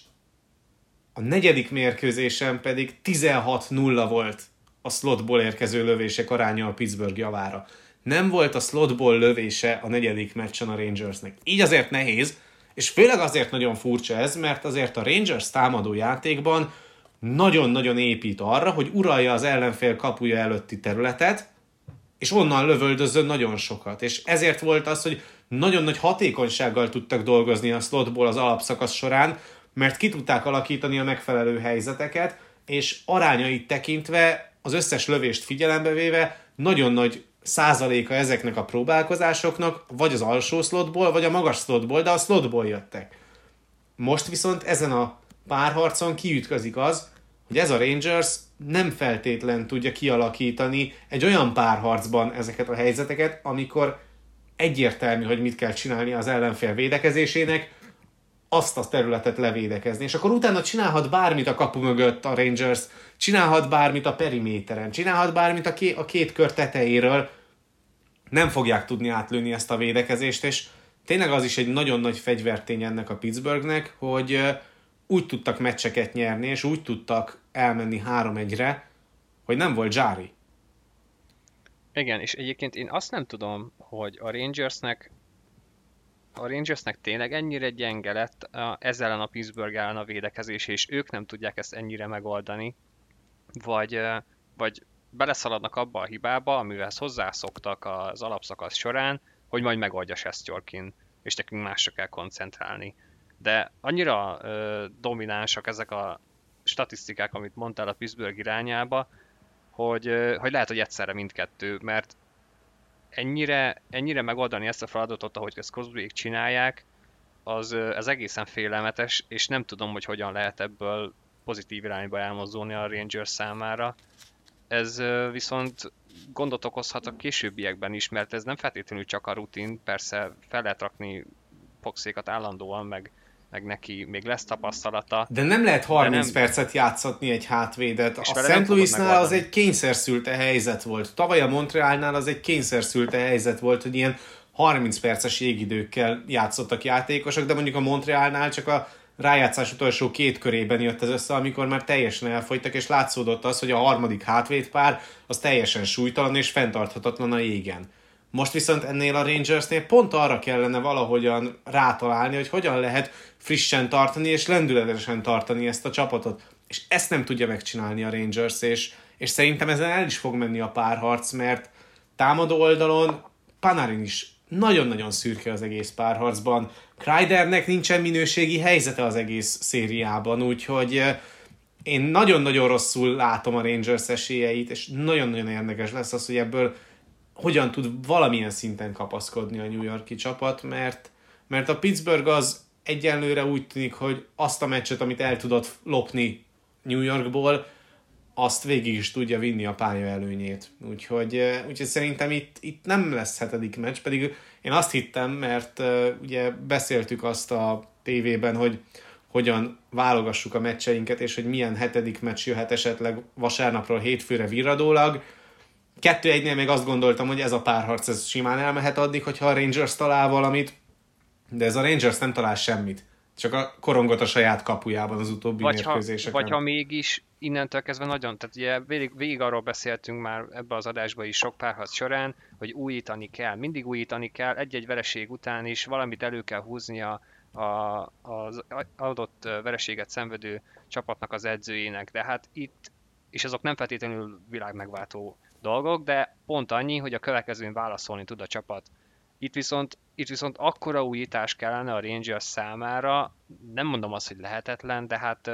a negyedik mérkőzésen pedig 16-0 volt a slotból érkező lövések aránya a Pittsburgh javára. Nem volt a slotból lövése a negyedik meccsen a Rangersnek. Így azért nehéz, és főleg azért nagyon furcsa ez, mert azért a Rangers támadó játékban nagyon-nagyon épít arra, hogy uralja az ellenfél kapuja előtti területet, és onnan lövöldözön nagyon sokat. És ezért volt az, hogy nagyon nagy hatékonysággal tudtak dolgozni a slotból az alapszakasz során, mert ki tudták alakítani a megfelelő helyzeteket, és arányait tekintve az összes lövést figyelembe véve nagyon nagy százaléka ezeknek a próbálkozásoknak vagy az alsó slotból, vagy a magas slotból, de a slotból jöttek. Most viszont ezen a párharcon kiütközik az, hogy ez a Rangers nem feltétlen tudja kialakítani egy olyan párharcban ezeket a helyzeteket, amikor egyértelmű, hogy mit kell csinálni az ellenfél védekezésének, azt a területet levédekezni. És akkor utána csinálhat bármit a kapu mögött a Rangers, csinálhat bármit a periméteren, csinálhat bármit a, ké- a két kör tetejéről, nem fogják tudni átlőni ezt a védekezést, és tényleg az is egy nagyon nagy fegyvertény ennek a Pittsburghnek, hogy úgy tudtak meccseket nyerni, és úgy tudtak elmenni 3-1-re, hogy nem volt Jari. Igen, és egyébként én azt nem tudom, hogy a Rangersnek a Rangersnek tényleg ennyire gyenge lett ezzel ellen a Pittsburgh ellen a védekezés, és ők nem tudják ezt ennyire megoldani, vagy, vagy beleszaladnak abba a hibába, amivel hozzászoktak az alapszakasz során, hogy majd megoldja Sestjorkin, és nekünk másra kell koncentrálni. De annyira ö, dominánsak ezek a statisztikák, amit mondtál a Pittsburgh irányába, hogy, ö, hogy lehet, hogy egyszerre mindkettő, mert ennyire, ennyire megoldani ezt a feladatot, ahogy ezt Crosbyék csinálják, az, az egészen félelmetes, és nem tudom, hogy hogyan lehet ebből pozitív irányba elmozdulni a Rangers számára. Ez viszont gondot okozhat a későbbiekben is, mert ez nem feltétlenül csak a rutin, persze fel lehet rakni Foxékat állandóan, meg, meg neki még lesz tapasztalata. De nem lehet 30 nem... percet játszatni egy hátvédet. És a St. Louisnál az egy kényszerszülte helyzet volt. Tavaly a Montrealnál az egy kényszerszülte helyzet volt, hogy ilyen 30 perces jégidőkkel játszottak játékosok, de mondjuk a Montrealnál csak a rájátszás utolsó két körében jött ez össze, amikor már teljesen elfogytak, és látszódott az, hogy a harmadik hátvédpár az teljesen súlytalan és fenntarthatatlan a jégen. Most viszont ennél a Rangersnél pont arra kellene valahogyan rátalálni, hogy hogyan lehet frissen tartani és lendületesen tartani ezt a csapatot. És ezt nem tudja megcsinálni a Rangers, és, és szerintem ezen el is fog menni a párharc, mert támadó oldalon Panarin is nagyon-nagyon szürke az egész párharcban. Kreidernek nincsen minőségi helyzete az egész szériában, úgyhogy eh, én nagyon-nagyon rosszul látom a Rangers esélyeit, és nagyon-nagyon érdekes lesz az, hogy ebből hogyan tud valamilyen szinten kapaszkodni a New Yorki csapat, mert, mert a Pittsburgh az egyenlőre úgy tűnik, hogy azt a meccset, amit el tudott lopni New Yorkból, azt végig is tudja vinni a pálya előnyét. Úgyhogy, úgyhogy szerintem itt, itt nem lesz hetedik meccs, pedig én azt hittem, mert ugye beszéltük azt a tévében, hogy hogyan válogassuk a meccseinket, és hogy milyen hetedik meccs jöhet esetleg vasárnapról hétfőre virradólag. Kettő egynél még azt gondoltam, hogy ez a párharc ez simán elmehet addig, hogyha a Rangers talál valamit, de ez a Rangers nem talál semmit. Csak a korongot a saját kapujában az utóbbi vagy mérkőzéseken. Ha, vagy ha mégis innentől kezdve nagyon, tehát ugye végig, végig arról beszéltünk már ebbe az adásba is sok párharc során, hogy újítani kell, mindig újítani kell, egy-egy vereség után is valamit elő kell húzni a, a, az adott vereséget szenvedő csapatnak az edzőjének, de hát itt, és azok nem feltétlenül világmegváltó dolgok, de pont annyi, hogy a következőn válaszolni tud a csapat. Itt viszont, itt viszont akkora újítás kellene a Rangers számára, nem mondom azt, hogy lehetetlen, de hát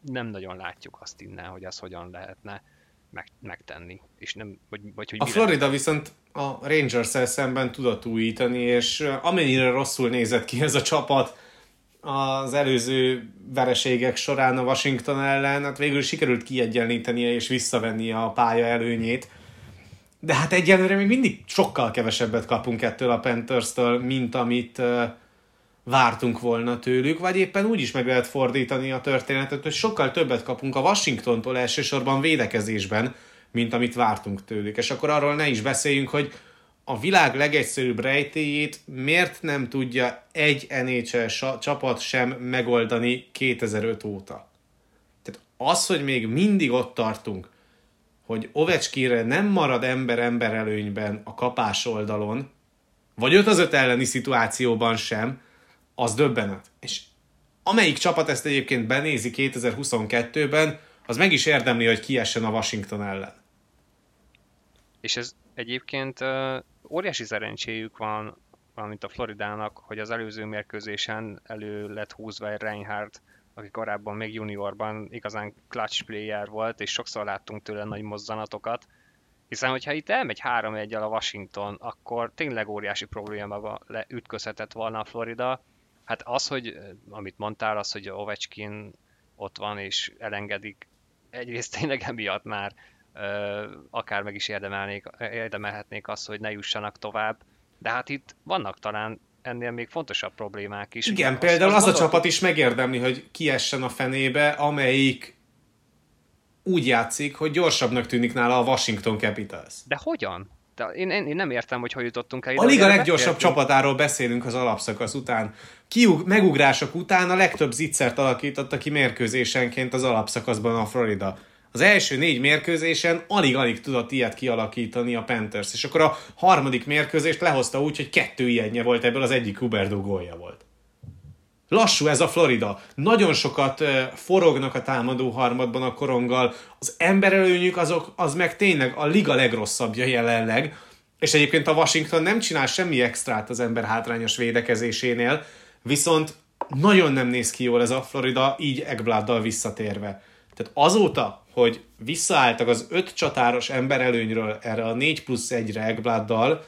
nem nagyon látjuk azt innen, hogy az hogyan lehetne meg, megtenni. És nem, vagy, vagy, hogy a Florida lehet. viszont a rangers szemben tudott újítani, és amennyire rosszul nézett ki ez a csapat az előző vereségek során a Washington ellen, hát végül sikerült kiegyenlítenie és visszavenni a pálya előnyét. De hát egyelőre még mindig sokkal kevesebbet kapunk ettől a Panthers-től, mint amit uh, vártunk volna tőlük, vagy éppen úgy is meg lehet fordítani a történetet, hogy sokkal többet kapunk a Washingtontól elsősorban védekezésben, mint amit vártunk tőlük. És akkor arról ne is beszéljünk, hogy a világ legegyszerűbb rejtéjét miért nem tudja egy NHL csapat sem megoldani 2005 óta. Tehát az, hogy még mindig ott tartunk, hogy Ovecskire nem marad ember-ember előnyben a kapás oldalon, vagy öt az öt elleni szituációban sem, az döbbenet. És amelyik csapat ezt egyébként benézi 2022-ben, az meg is érdemli, hogy kiessen a Washington ellen. És ez egyébként óriási szerencséjük van, valamint a Floridának, hogy az előző mérkőzésen elő lett húzva egy Reinhardt, aki korábban még juniorban igazán clutch player volt, és sokszor láttunk tőle nagy mozzanatokat, hiszen, hogyha itt elmegy 3 1 a Washington, akkor tényleg óriási problémába ütközhetett volna a Florida, Hát az, hogy amit mondtál, az, hogy Ovechkin ott van és elengedik, egyrészt tényleg emiatt már akár meg is érdemelnék, érdemelhetnék azt, hogy ne jussanak tovább, de hát itt vannak talán ennél még fontosabb problémák is. Igen, azt, például azt az a csapat is megérdemli, hogy kiessen a fenébe, amelyik úgy játszik, hogy gyorsabbnak tűnik nála a Washington Capitals. De hogyan? De én, én, én nem értem, hogy hogy jutottunk el ide. A liga leggyorsabb csapatáról beszélünk az alapszakasz után. Kiug, megugrások után a legtöbb zicsert alakította ki mérkőzésenként az alapszakaszban a Florida. Az első négy mérkőzésen alig-alig tudott ilyet kialakítani a Panthers, és akkor a harmadik mérkőzést lehozta úgy, hogy kettő ilyenje volt, ebből az egyik Huberdo gólja volt. Lassú ez a Florida. Nagyon sokat forognak a támadó harmadban a koronggal. Az emberelőnyük azok, az meg tényleg a liga legrosszabbja jelenleg. És egyébként a Washington nem csinál semmi extrát az ember hátrányos védekezésénél, viszont nagyon nem néz ki jól ez a Florida, így Egbladdal visszatérve. Tehát azóta, hogy visszaálltak az öt csatáros emberelőnyről erre a 4 plusz 1-re Egbladdal,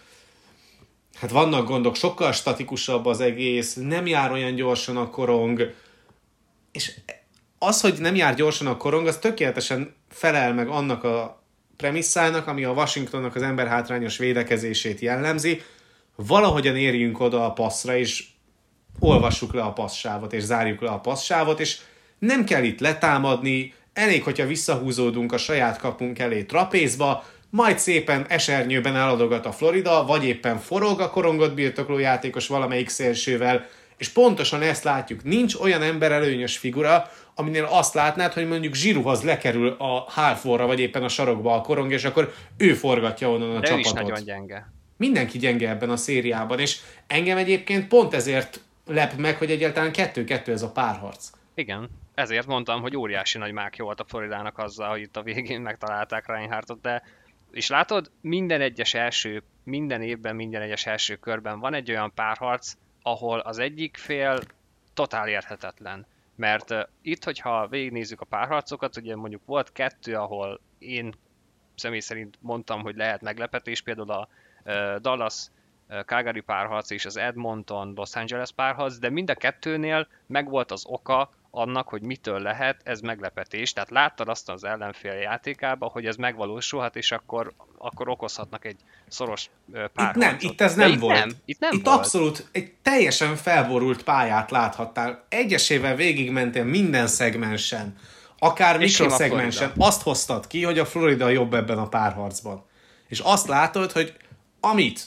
hát vannak gondok, sokkal statikusabb az egész, nem jár olyan gyorsan a korong, és az, hogy nem jár gyorsan a korong, az tökéletesen felel meg annak a premisszának, ami a Washingtonnak az emberhátrányos védekezését jellemzi, valahogyan érjünk oda a passzra, és olvassuk le a passzsávot, és zárjuk le a passzsávot, és nem kell itt letámadni, elég, hogyha visszahúzódunk a saját kapunk elé trapézba, majd szépen esernyőben eladogat a Florida, vagy éppen forog a korongot birtokló játékos valamelyik szélsővel, és pontosan ezt látjuk. Nincs olyan ember előnyös figura, aminél azt látnád, hogy mondjuk Zsiruhoz lekerül a hálforra, vagy éppen a sarokba a korong, és akkor ő forgatja onnan a De csapatot. ő is nagyon gyenge. Mindenki gyenge ebben a szériában, és engem egyébként pont ezért lep meg, hogy egyáltalán kettő-kettő ez a párharc. Igen, ezért mondtam, hogy óriási nagy mákja volt a Floridának azzal, hogy itt a végén megtalálták Reinhardtot, de és látod, minden egyes első, minden évben, minden egyes első körben van egy olyan párharc, ahol az egyik fél totál érthetetlen. Mert itt, hogyha végignézzük a párharcokat, ugye mondjuk volt kettő, ahol én személy szerint mondtam, hogy lehet meglepetés, például a Dallas uh, Calgary párharc és az Edmonton Los Angeles párharc, de mind a kettőnél megvolt az oka annak, hogy mitől lehet ez meglepetés. Tehát láttad azt az ellenfél játékába, hogy ez megvalósulhat, és akkor, akkor okozhatnak egy szoros uh, Itt párharcot. nem, itt ez De nem itt volt. Nem, itt nem itt volt. abszolút egy teljesen felborult pályát láthattál. Egyesével végigmentél minden szegmensen, akár És mikroszegmensen. Azt hoztad ki, hogy a Florida jobb ebben a párharcban. És azt látod, hogy amit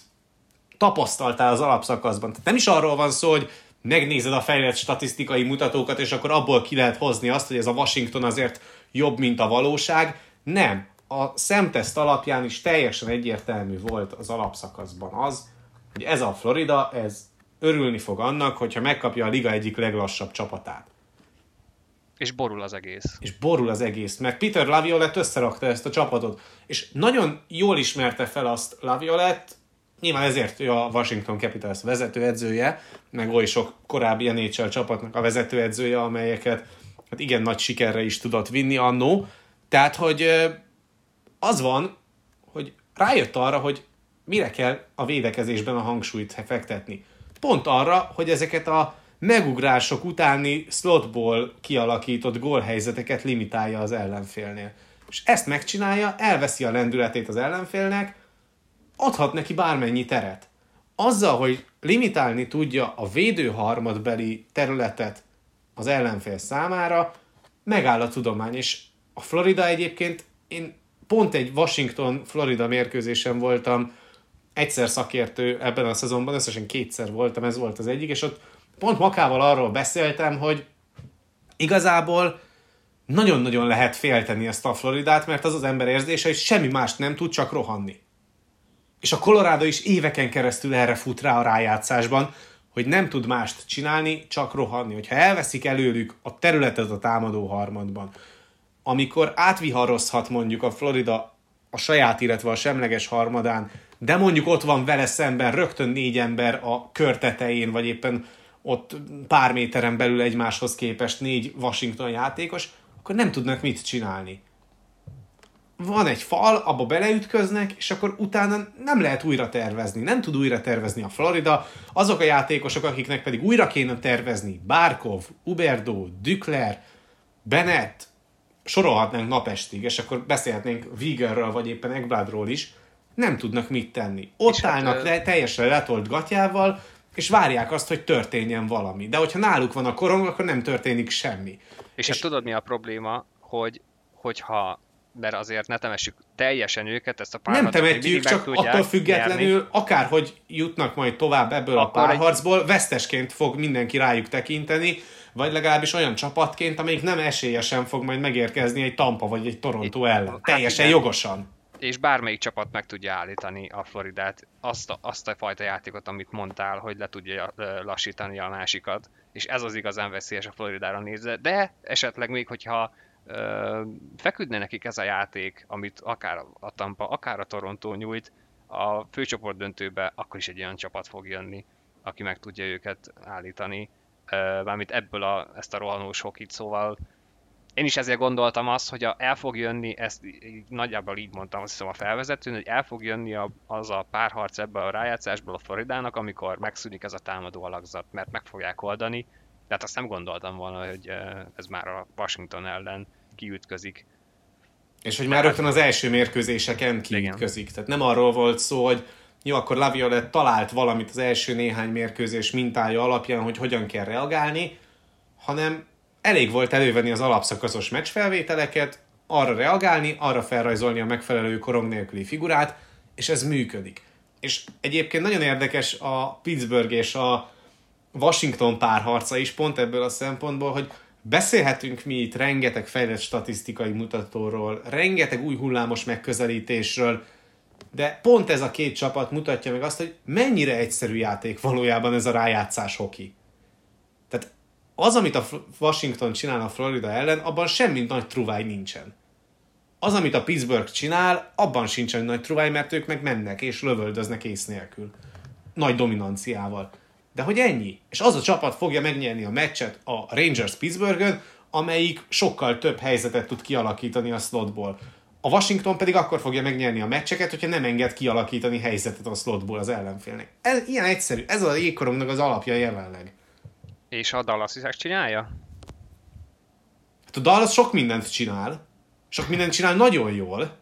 tapasztaltál az alapszakaszban, tehát nem is arról van szó, hogy megnézed a fejlett statisztikai mutatókat, és akkor abból ki lehet hozni azt, hogy ez a Washington azért jobb, mint a valóság. Nem. A szemteszt alapján is teljesen egyértelmű volt az alapszakaszban az, hogy ez a Florida, ez örülni fog annak, hogyha megkapja a liga egyik leglassabb csapatát. És borul az egész. És borul az egész, mert Peter Laviolette összerakta ezt a csapatot, és nagyon jól ismerte fel azt Laviolette, nyilván ezért ő a Washington Capitals vezetőedzője, meg oly sok korábbi NHL csapatnak a vezetőedzője, amelyeket hát igen nagy sikerre is tudott vinni annó. Tehát, hogy az van, hogy rájött arra, hogy mire kell a védekezésben a hangsúlyt fektetni. Pont arra, hogy ezeket a megugrások utáni slotból kialakított gólhelyzeteket limitálja az ellenfélnél. És ezt megcsinálja, elveszi a lendületét az ellenfélnek, adhat neki bármennyi teret. Azzal, hogy limitálni tudja a védőharmadbeli területet az ellenfél számára, megáll a tudomány, és a Florida egyébként, én pont egy Washington-Florida mérkőzésen voltam, egyszer szakértő ebben a szezonban, összesen kétszer voltam, ez volt az egyik, és ott pont Makával arról beszéltem, hogy igazából nagyon-nagyon lehet félteni ezt a Floridát, mert az az ember érzése, hogy semmi mást nem tud, csak rohanni. És a Colorado is éveken keresztül erre fut rá a rájátszásban, hogy nem tud mást csinálni, csak rohanni. Hogyha elveszik előlük a területet a támadó harmadban, amikor átviharozhat mondjuk a Florida a saját, illetve a semleges harmadán, de mondjuk ott van vele szemben rögtön négy ember a kör tetején, vagy éppen ott pár méteren belül egymáshoz képest négy Washington játékos, akkor nem tudnak mit csinálni. Van egy fal, abba beleütköznek, és akkor utána nem lehet újra tervezni. Nem tud újra tervezni a Florida. Azok a játékosok, akiknek pedig újra kéne tervezni, Barkov, Uberdo, Dükler, Bennett, sorolhatnánk napestig, és akkor beszélhetnénk Vigerről, vagy éppen Ekbladról is, nem tudnak mit tenni. Ott És hát, állnak ö- le, teljesen letolt gatyával, és várják azt, hogy történjen valami. De hogyha náluk van a korong, akkor nem történik semmi. És, és hát tudod mi a probléma, hogy hogyha mert azért ne temessük teljesen őket, ezt a Nem párharcot még temetjük, csak tudják attól függetlenül, nyerni. akárhogy jutnak majd tovább ebből Akkor a egy- párharcból, vesztesként fog mindenki rájuk tekinteni, vagy legalábbis olyan csapatként, amelyik nem esélyesen fog majd megérkezni egy Tampa vagy egy Toronto ellen. Hát Teljesen igen. jogosan. és bármelyik csapat meg tudja állítani a Floridát, azt a, azt a fajta játékot, amit mondtál, hogy le tudja lassítani a másikat, és ez az igazán veszélyes a Floridára nézve, de esetleg még, hogyha feküdne nekik ez a játék, amit akár a Tampa, akár a Toronto nyújt, a főcsoport döntőbe, akkor is egy olyan csapat fog jönni, aki meg tudja őket állítani, mármint ebből a, ezt a rohanós hokit, szóval én is ezért gondoltam azt, hogy a, el fog jönni, ezt nagyjából így mondtam azt hiszem a felvezetőn, hogy el fog jönni a, az a párharc ebbe a rájátszásból a Floridának, amikor megszűnik ez a támadó alakzat, mert meg fogják oldani. Tehát azt nem gondoltam volna, hogy ez már a Washington ellen kiütközik. És hogy már rögtön az első mérkőzéseken kiütközik. Tehát nem arról volt szó, hogy jó, akkor Laviolette talált valamit az első néhány mérkőzés mintája alapján, hogy hogyan kell reagálni, hanem elég volt elővenni az alapszakaszos meccsfelvételeket, arra reagálni, arra felrajzolni a megfelelő korong nélküli figurát, és ez működik. És egyébként nagyon érdekes a Pittsburgh és a Washington párharca is pont ebből a szempontból, hogy beszélhetünk mi itt rengeteg fejlett statisztikai mutatóról, rengeteg új hullámos megközelítésről, de pont ez a két csapat mutatja meg azt, hogy mennyire egyszerű játék valójában ez a rájátszás hoki. Tehát az, amit a Washington csinál a Florida ellen, abban semmi nagy truváj nincsen. Az, amit a Pittsburgh csinál, abban sincsen nagy truváj, mert ők meg mennek és lövöldöznek ész nélkül. Nagy dominanciával. De hogy ennyi. És az a csapat fogja megnyerni a meccset a Rangers Pittsburghön, amelyik sokkal több helyzetet tud kialakítani a slotból. A Washington pedig akkor fogja megnyerni a meccseket, hogyha nem enged kialakítani helyzetet a slotból az ellenfélnek. Ez ilyen egyszerű. Ez a jégkorongnak az alapja jelenleg. És a Dallas is ezt csinálja? Hát a Dallas sok mindent csinál. Sok mindent csinál nagyon jól.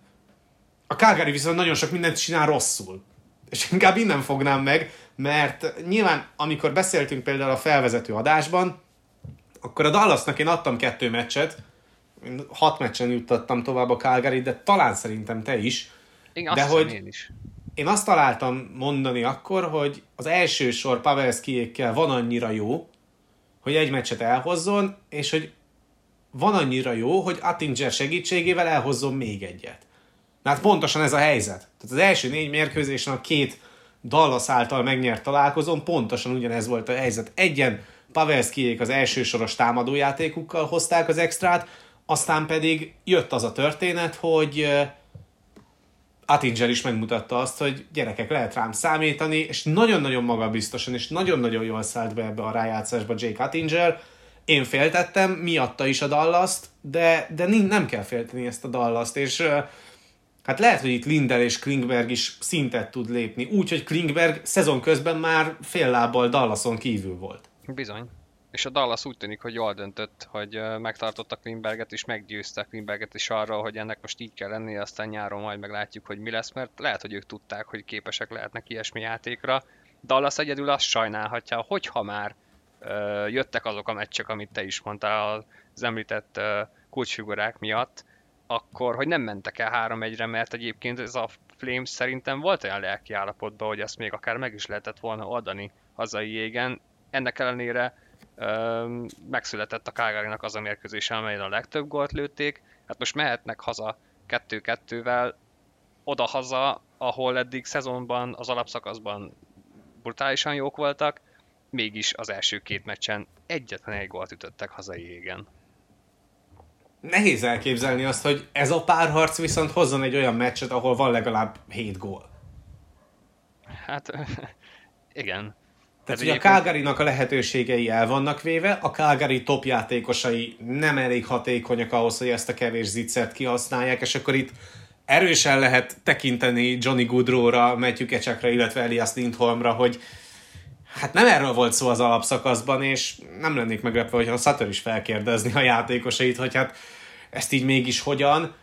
A Calgary viszont nagyon sok mindent csinál rosszul. És inkább innen fognám meg, mert nyilván amikor beszéltünk például a felvezető adásban, akkor a Dallasnak én adtam kettő meccset, hat meccsen juttattam tovább a calgary de talán szerintem te is. Igen, de azt hogy én is. én azt találtam mondani akkor, hogy az első sor Pavelskiékkel van annyira jó, hogy egy meccset elhozzon, és hogy van annyira jó, hogy Attinger segítségével elhozzon még egyet. Hát pontosan ez a helyzet. Tehát az első négy mérkőzésen a két Dallas által megnyert találkozón pontosan ugyanez volt a helyzet. Egyen Pavelskiék az első soros támadójátékukkal hozták az extrát, aztán pedig jött az a történet, hogy Attinger is megmutatta azt, hogy gyerekek, lehet rám számítani, és nagyon-nagyon magabiztosan, és nagyon-nagyon jól szállt be ebbe a rájátszásba Jake Attinger. Én féltettem, miatta is a Dallas-t, de, de nem kell félteni ezt a Dallas-t, és hát lehet, hogy itt Lindel és Klingberg is szintet tud lépni, úgyhogy Klingberg szezon közben már fél lábbal Dallason kívül volt. Bizony. És a Dallas úgy tűnik, hogy jól döntött, hogy megtartotta Klimberget, és meggyőzte Klimberget is arról, hogy ennek most így kell lennie, aztán nyáron majd meglátjuk, hogy mi lesz, mert lehet, hogy ők tudták, hogy képesek lehetnek ilyesmi játékra. Dallas egyedül azt sajnálhatja, hogyha már jöttek azok a meccsek, amit te is mondtál az említett kulcsfigurák miatt, akkor, hogy nem mentek el 3-1-re, mert egyébként ez a Flames szerintem volt olyan lelki állapotban, hogy ezt még akár meg is lehetett volna oldani hazai jégen. Ennek ellenére megszületett a calgary az a mérkőzése, amelyen a legtöbb gólt lőtték. Hát most mehetnek haza 2-2-vel oda-haza, ahol eddig szezonban, az alapszakaszban brutálisan jók voltak, mégis az első két meccsen egyetlen egy gólt ütöttek hazai égen. Nehéz elképzelni azt, hogy ez a párharc viszont hozzon egy olyan meccset, ahol van legalább 7 gól. Hát igen. Tehát ugye a calgary a lehetőségei el vannak véve, a Calgary top játékosai nem elég hatékonyak ahhoz, hogy ezt a kevés zicsert kihasználják, és akkor itt erősen lehet tekinteni Johnny Goodrow-ra, Matthew Kecsekre, illetve Elias Lindholmra, hogy hát nem erről volt szó az alapszakaszban, és nem lennék meglepve, hogyha a Sutter is felkérdezni a játékosait, hogy hát ezt így mégis hogyan.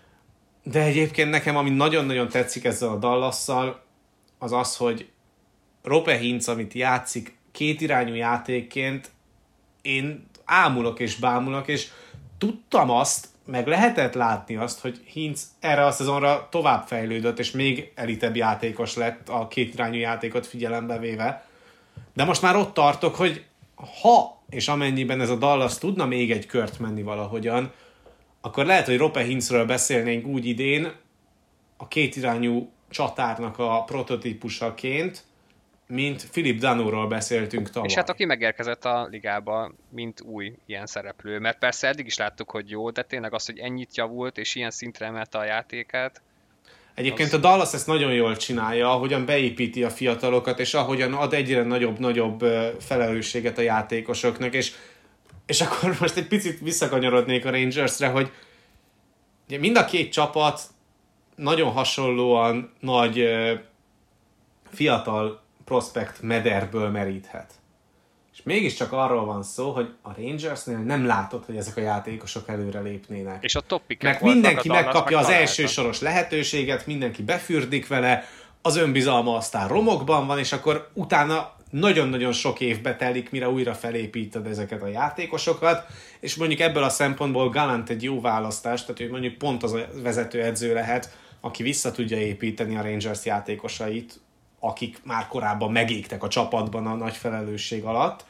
De egyébként nekem, ami nagyon-nagyon tetszik ezzel a dallas az az, hogy Rope Hintz, amit játszik kétirányú játékként, én ámulok és bámulok, és tudtam azt, meg lehetett látni azt, hogy Hintz erre a szezonra tovább fejlődött, és még elitebb játékos lett a kétirányú játékot figyelembe véve. De most már ott tartok, hogy ha és amennyiben ez a Dallas tudna még egy kört menni valahogyan, akkor lehet, hogy Rope Hintzről beszélnénk úgy idén, a kétirányú csatárnak a prototípusaként, mint Philip Danóról beszéltünk tavaly. És hát aki megérkezett a ligába, mint új ilyen szereplő, mert persze eddig is láttuk, hogy jó, de tényleg az, hogy ennyit javult, és ilyen szintre emelte a játékát. Egyébként az... a Dallas ezt nagyon jól csinálja, ahogyan beépíti a fiatalokat, és ahogyan ad egyre nagyobb-nagyobb felelősséget a játékosoknak, és, és akkor most egy picit visszakanyarodnék a Rangersre, hogy ugye mind a két csapat nagyon hasonlóan nagy fiatal prospect mederből meríthet. Mégiscsak arról van szó, hogy a Rangersnél nem látod, hogy ezek a játékosok előre lépnének. És a topik Mert mindenki megkapja az első soros lehetőséget, mindenki befürdik vele, az önbizalma aztán romokban van, és akkor utána nagyon-nagyon sok évbe telik, mire újra felépíted ezeket a játékosokat, és mondjuk ebből a szempontból Galant egy jó választás, tehát ő mondjuk pont az a vezetőedző lehet, aki vissza tudja építeni a Rangers játékosait, akik már korábban megégtek a csapatban a nagy felelősség alatt,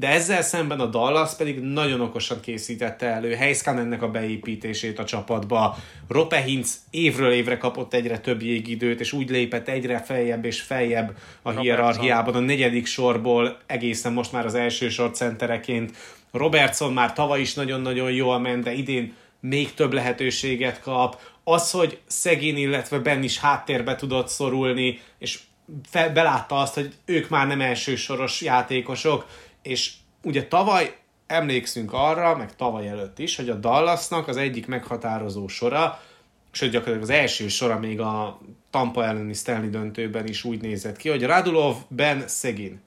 de ezzel szemben a Dallas pedig nagyon okosan készítette elő ennek a beépítését a csapatba. Rope Hintz évről évre kapott egyre több jégidőt, és úgy lépett egyre feljebb és feljebb a hierarchiában, a negyedik sorból egészen most már az első sor centereként. Robertson már tavaly is nagyon-nagyon jól ment, de idén még több lehetőséget kap. Az, hogy szegény, illetve Ben is háttérbe tudott szorulni, és fel, belátta azt, hogy ők már nem elsősoros játékosok, és ugye tavaly emlékszünk arra, meg tavaly előtt is, hogy a Dallasnak az egyik meghatározó sora, sőt gyakorlatilag az első sora még a Tampa elleni Stanley döntőben is úgy nézett ki, hogy Radulov, Ben, Szegin.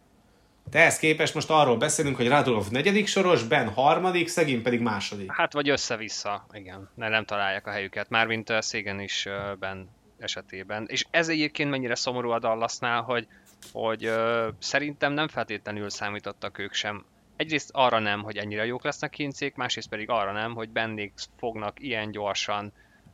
Tehez képest most arról beszélünk, hogy Radulov negyedik soros, Ben harmadik, Szegin pedig második. Hát vagy össze-vissza, igen. Ne, nem találják a helyüket. Mármint a Szégen is Ben esetében. És ez egyébként mennyire szomorú a Dallasnál, hogy hogy ö, szerintem nem feltétlenül számítottak ők sem. Egyrészt arra nem, hogy ennyire jók lesznek kincék, másrészt pedig arra nem, hogy bennék fognak ilyen gyorsan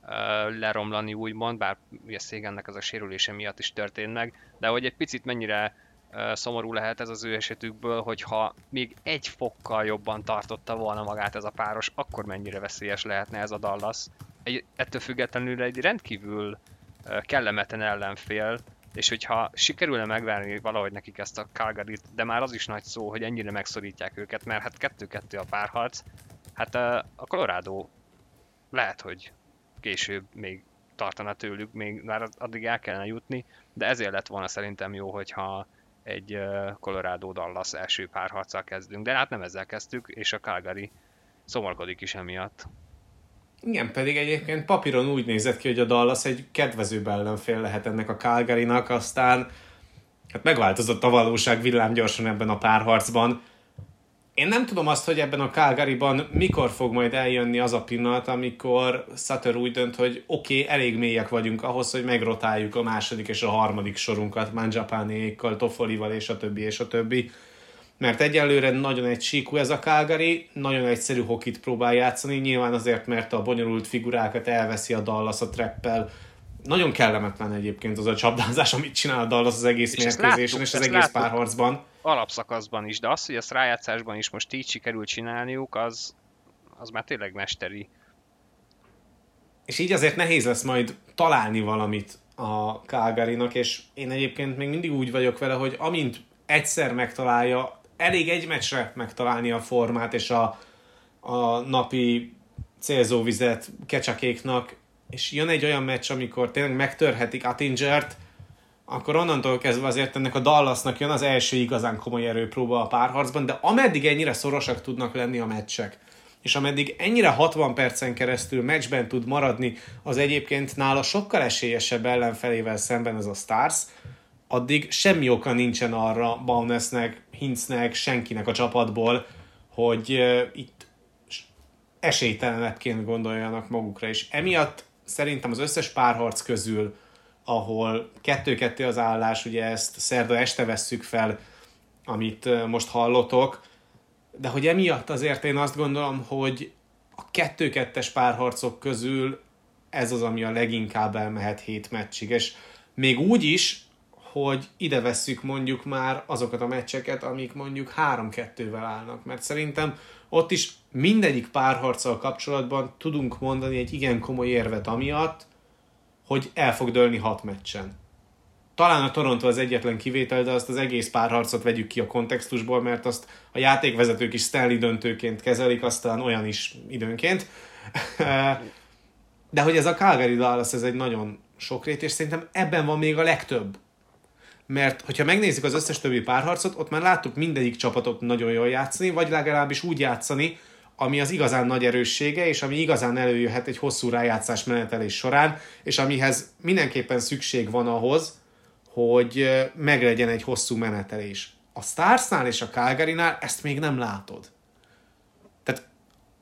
ö, leromlani úgymond, bár ugye Szégennek az a sérülése miatt is történt meg, de hogy egy picit mennyire ö, szomorú lehet ez az ő esetükből, hogyha még egy fokkal jobban tartotta volna magát ez a páros, akkor mennyire veszélyes lehetne ez a Dallas. Egy, ettől függetlenül egy rendkívül kellemetlen ellenfél, és hogyha sikerülne megvárni valahogy nekik ezt a calgary de már az is nagy szó, hogy ennyire megszorítják őket, mert hát kettő-kettő a párharc, hát a Colorado lehet, hogy később még tartana tőlük, még már addig el kellene jutni, de ezért lett volna szerintem jó, hogyha egy Colorado Dallas első párharccal kezdünk, de hát nem ezzel kezdtük, és a Calgary szomorkodik is emiatt. Igen, pedig egyébként papíron úgy nézett ki, hogy a Dallas egy kedvezőbb ellenfél lehet ennek a calgary aztán hát megváltozott a valóság villámgyorsan ebben a párharcban. Én nem tudom azt, hogy ebben a calgary mikor fog majd eljönni az a pillanat, amikor Sutter úgy dönt, hogy oké, okay, elég mélyek vagyunk ahhoz, hogy megrotáljuk a második és a harmadik sorunkat Manjapánékkal, Toffolival és a többi és a többi mert egyelőre nagyon egy síkú ez a Calgary, nagyon egyszerű hokit próbál játszani, nyilván azért, mert a bonyolult figurákat elveszi a Dallas a treppel, nagyon kellemetlen egyébként az a csapdázás, amit csinál a Dallas az egész és mérkőzésen és az egész láttuk párharcban. Alapszakaszban is, de az, hogy ezt rájátszásban is most így sikerült csinálniuk, az, az már tényleg mesteri. És így azért nehéz lesz majd találni valamit a calgary és én egyébként még mindig úgy vagyok vele, hogy amint egyszer megtalálja, elég egy meccsre megtalálni a formát és a, a napi célzóvizet kecsakéknak, és jön egy olyan meccs, amikor tényleg megtörhetik Attingert, akkor onnantól kezdve azért ennek a Dallasnak jön az első igazán komoly erőpróba a párharcban, de ameddig ennyire szorosak tudnak lenni a meccsek, és ameddig ennyire 60 percen keresztül meccsben tud maradni az egyébként nála sokkal esélyesebb ellenfelével szemben ez a Stars, addig semmi oka nincsen arra Baunesnek, Hinznek, senkinek a csapatból, hogy uh, itt esélytelenebbként gondoljanak magukra, és emiatt szerintem az összes párharc közül, ahol kettő-kettő az állás, ugye ezt szerda este vesszük fel, amit most hallotok, de hogy emiatt azért én azt gondolom, hogy a kettő-kettes párharcok közül ez az, ami a leginkább elmehet hét meccsig, és még úgy is, hogy ide vesszük mondjuk már azokat a meccseket, amik mondjuk 3-2-vel állnak, mert szerintem ott is mindegyik párharccal kapcsolatban tudunk mondani egy igen komoly érvet amiatt, hogy el fog dőlni hat meccsen. Talán a Toronto az egyetlen kivétel, de azt az egész párharcot vegyük ki a kontextusból, mert azt a játékvezetők is Stanley döntőként kezelik, aztán olyan is időnként. De hogy ez a Calgary Dallas, ez egy nagyon sokrét, és szerintem ebben van még a legtöbb mert hogyha megnézzük az összes többi párharcot, ott már láttuk mindegyik csapatot nagyon jól játszani, vagy legalábbis úgy játszani, ami az igazán nagy erőssége, és ami igazán előjöhet egy hosszú rájátszás menetelés során, és amihez mindenképpen szükség van ahhoz, hogy meglegyen egy hosszú menetelés. A Starsnál és a Calgary-nál ezt még nem látod. Tehát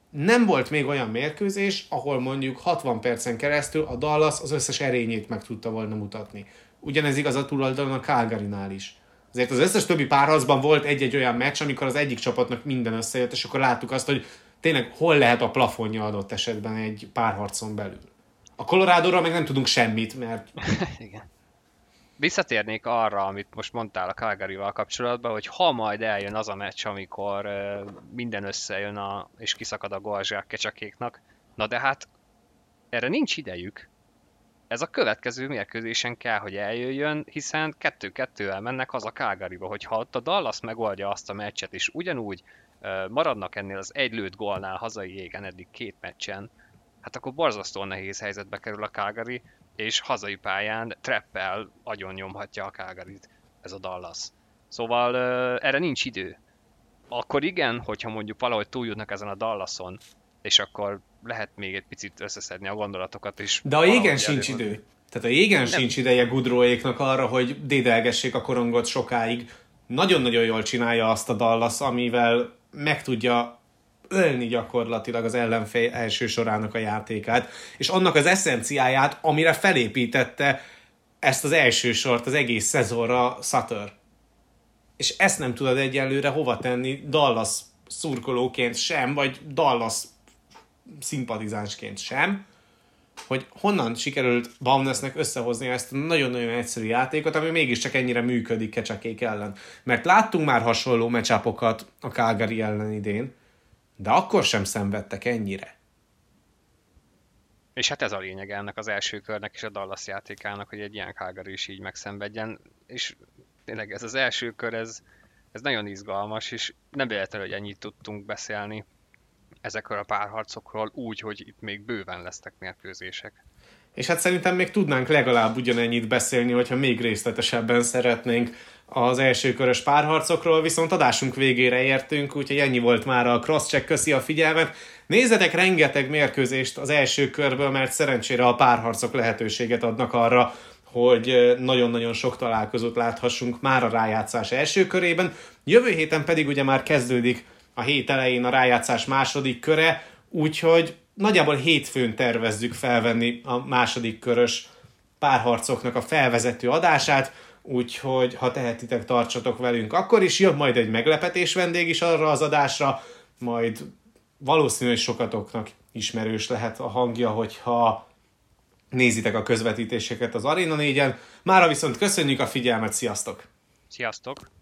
nem volt még olyan mérkőzés, ahol mondjuk 60 percen keresztül a Dallas az összes erényét meg tudta volna mutatni ugyanez igaz a tulajdon a Calgary-nál is. Azért az összes többi párharcban volt egy-egy olyan meccs, amikor az egyik csapatnak minden összejött, és akkor láttuk azt, hogy tényleg hol lehet a plafonja adott esetben egy párharcon belül. A colorado meg nem tudunk semmit, mert... Igen. Visszatérnék arra, amit most mondtál a calgary kapcsolatban, hogy ha majd eljön az a meccs, amikor minden összejön a, és kiszakad a golzsák kecsakéknak, na de hát erre nincs idejük. Ez a következő mérkőzésen kell, hogy eljöjjön, hiszen kettő-kettővel mennek haza Calgaryba, hogyha ott a Dallas megoldja azt a meccset, és ugyanúgy maradnak ennél az egy lőtt gólnál hazai égen eddig két meccsen, hát akkor borzasztóan nehéz helyzetbe kerül a Calgary, és hazai pályán treppel agyon nyomhatja a calgary ez a Dallas. Szóval erre nincs idő. Akkor igen, hogyha mondjuk valahogy túljutnak ezen a Dallason, és akkor lehet még egy picit összeszedni a gondolatokat is. De a jégen sincs előbb. idő. Tehát a jégen nem. sincs ideje Gudróéknak arra, hogy dédelgessék a korongot sokáig. Nagyon-nagyon jól csinálja azt a Dallas, amivel meg tudja ölni gyakorlatilag az ellenfél első sorának a játékát, és annak az eszenciáját, amire felépítette ezt az első sort az egész szezonra Sutter. És ezt nem tudod egyelőre hova tenni Dallas szurkolóként sem, vagy Dallas szimpatizánsként sem, hogy honnan sikerült Baumnesnek összehozni ezt a nagyon-nagyon egyszerű játékot, ami mégiscsak ennyire működik kecsakék ellen. Mert láttunk már hasonló mecsápokat a Calgary ellen idén, de akkor sem szenvedtek ennyire. És hát ez a lényeg ennek az első körnek és a Dallas játékának, hogy egy ilyen Calgary is így megszenvedjen, és tényleg ez az első kör, ez, ez nagyon izgalmas, és nem véletlenül, hogy ennyit tudtunk beszélni ezekről a párharcokról úgy, hogy itt még bőven lesznek mérkőzések. És hát szerintem még tudnánk legalább ugyanennyit beszélni, hogyha még részletesebben szeretnénk az első körös párharcokról, viszont adásunk végére értünk, úgyhogy ennyi volt már a crosscheck, köszi a figyelmet. Nézzetek rengeteg mérkőzést az első körből, mert szerencsére a párharcok lehetőséget adnak arra, hogy nagyon-nagyon sok találkozót láthassunk már a rájátszás első körében. Jövő héten pedig ugye már kezdődik a hét elején a rájátszás második köre, úgyhogy nagyjából hétfőn tervezzük felvenni a második körös párharcoknak a felvezető adását, úgyhogy ha tehetitek, tartsatok velünk. Akkor is jön majd egy meglepetés vendég is arra az adásra, majd valószínű, hogy sokatoknak ismerős lehet a hangja, hogyha nézitek a közvetítéseket az Arena 4-en. Mára viszont köszönjük a figyelmet, sziasztok! Sziasztok!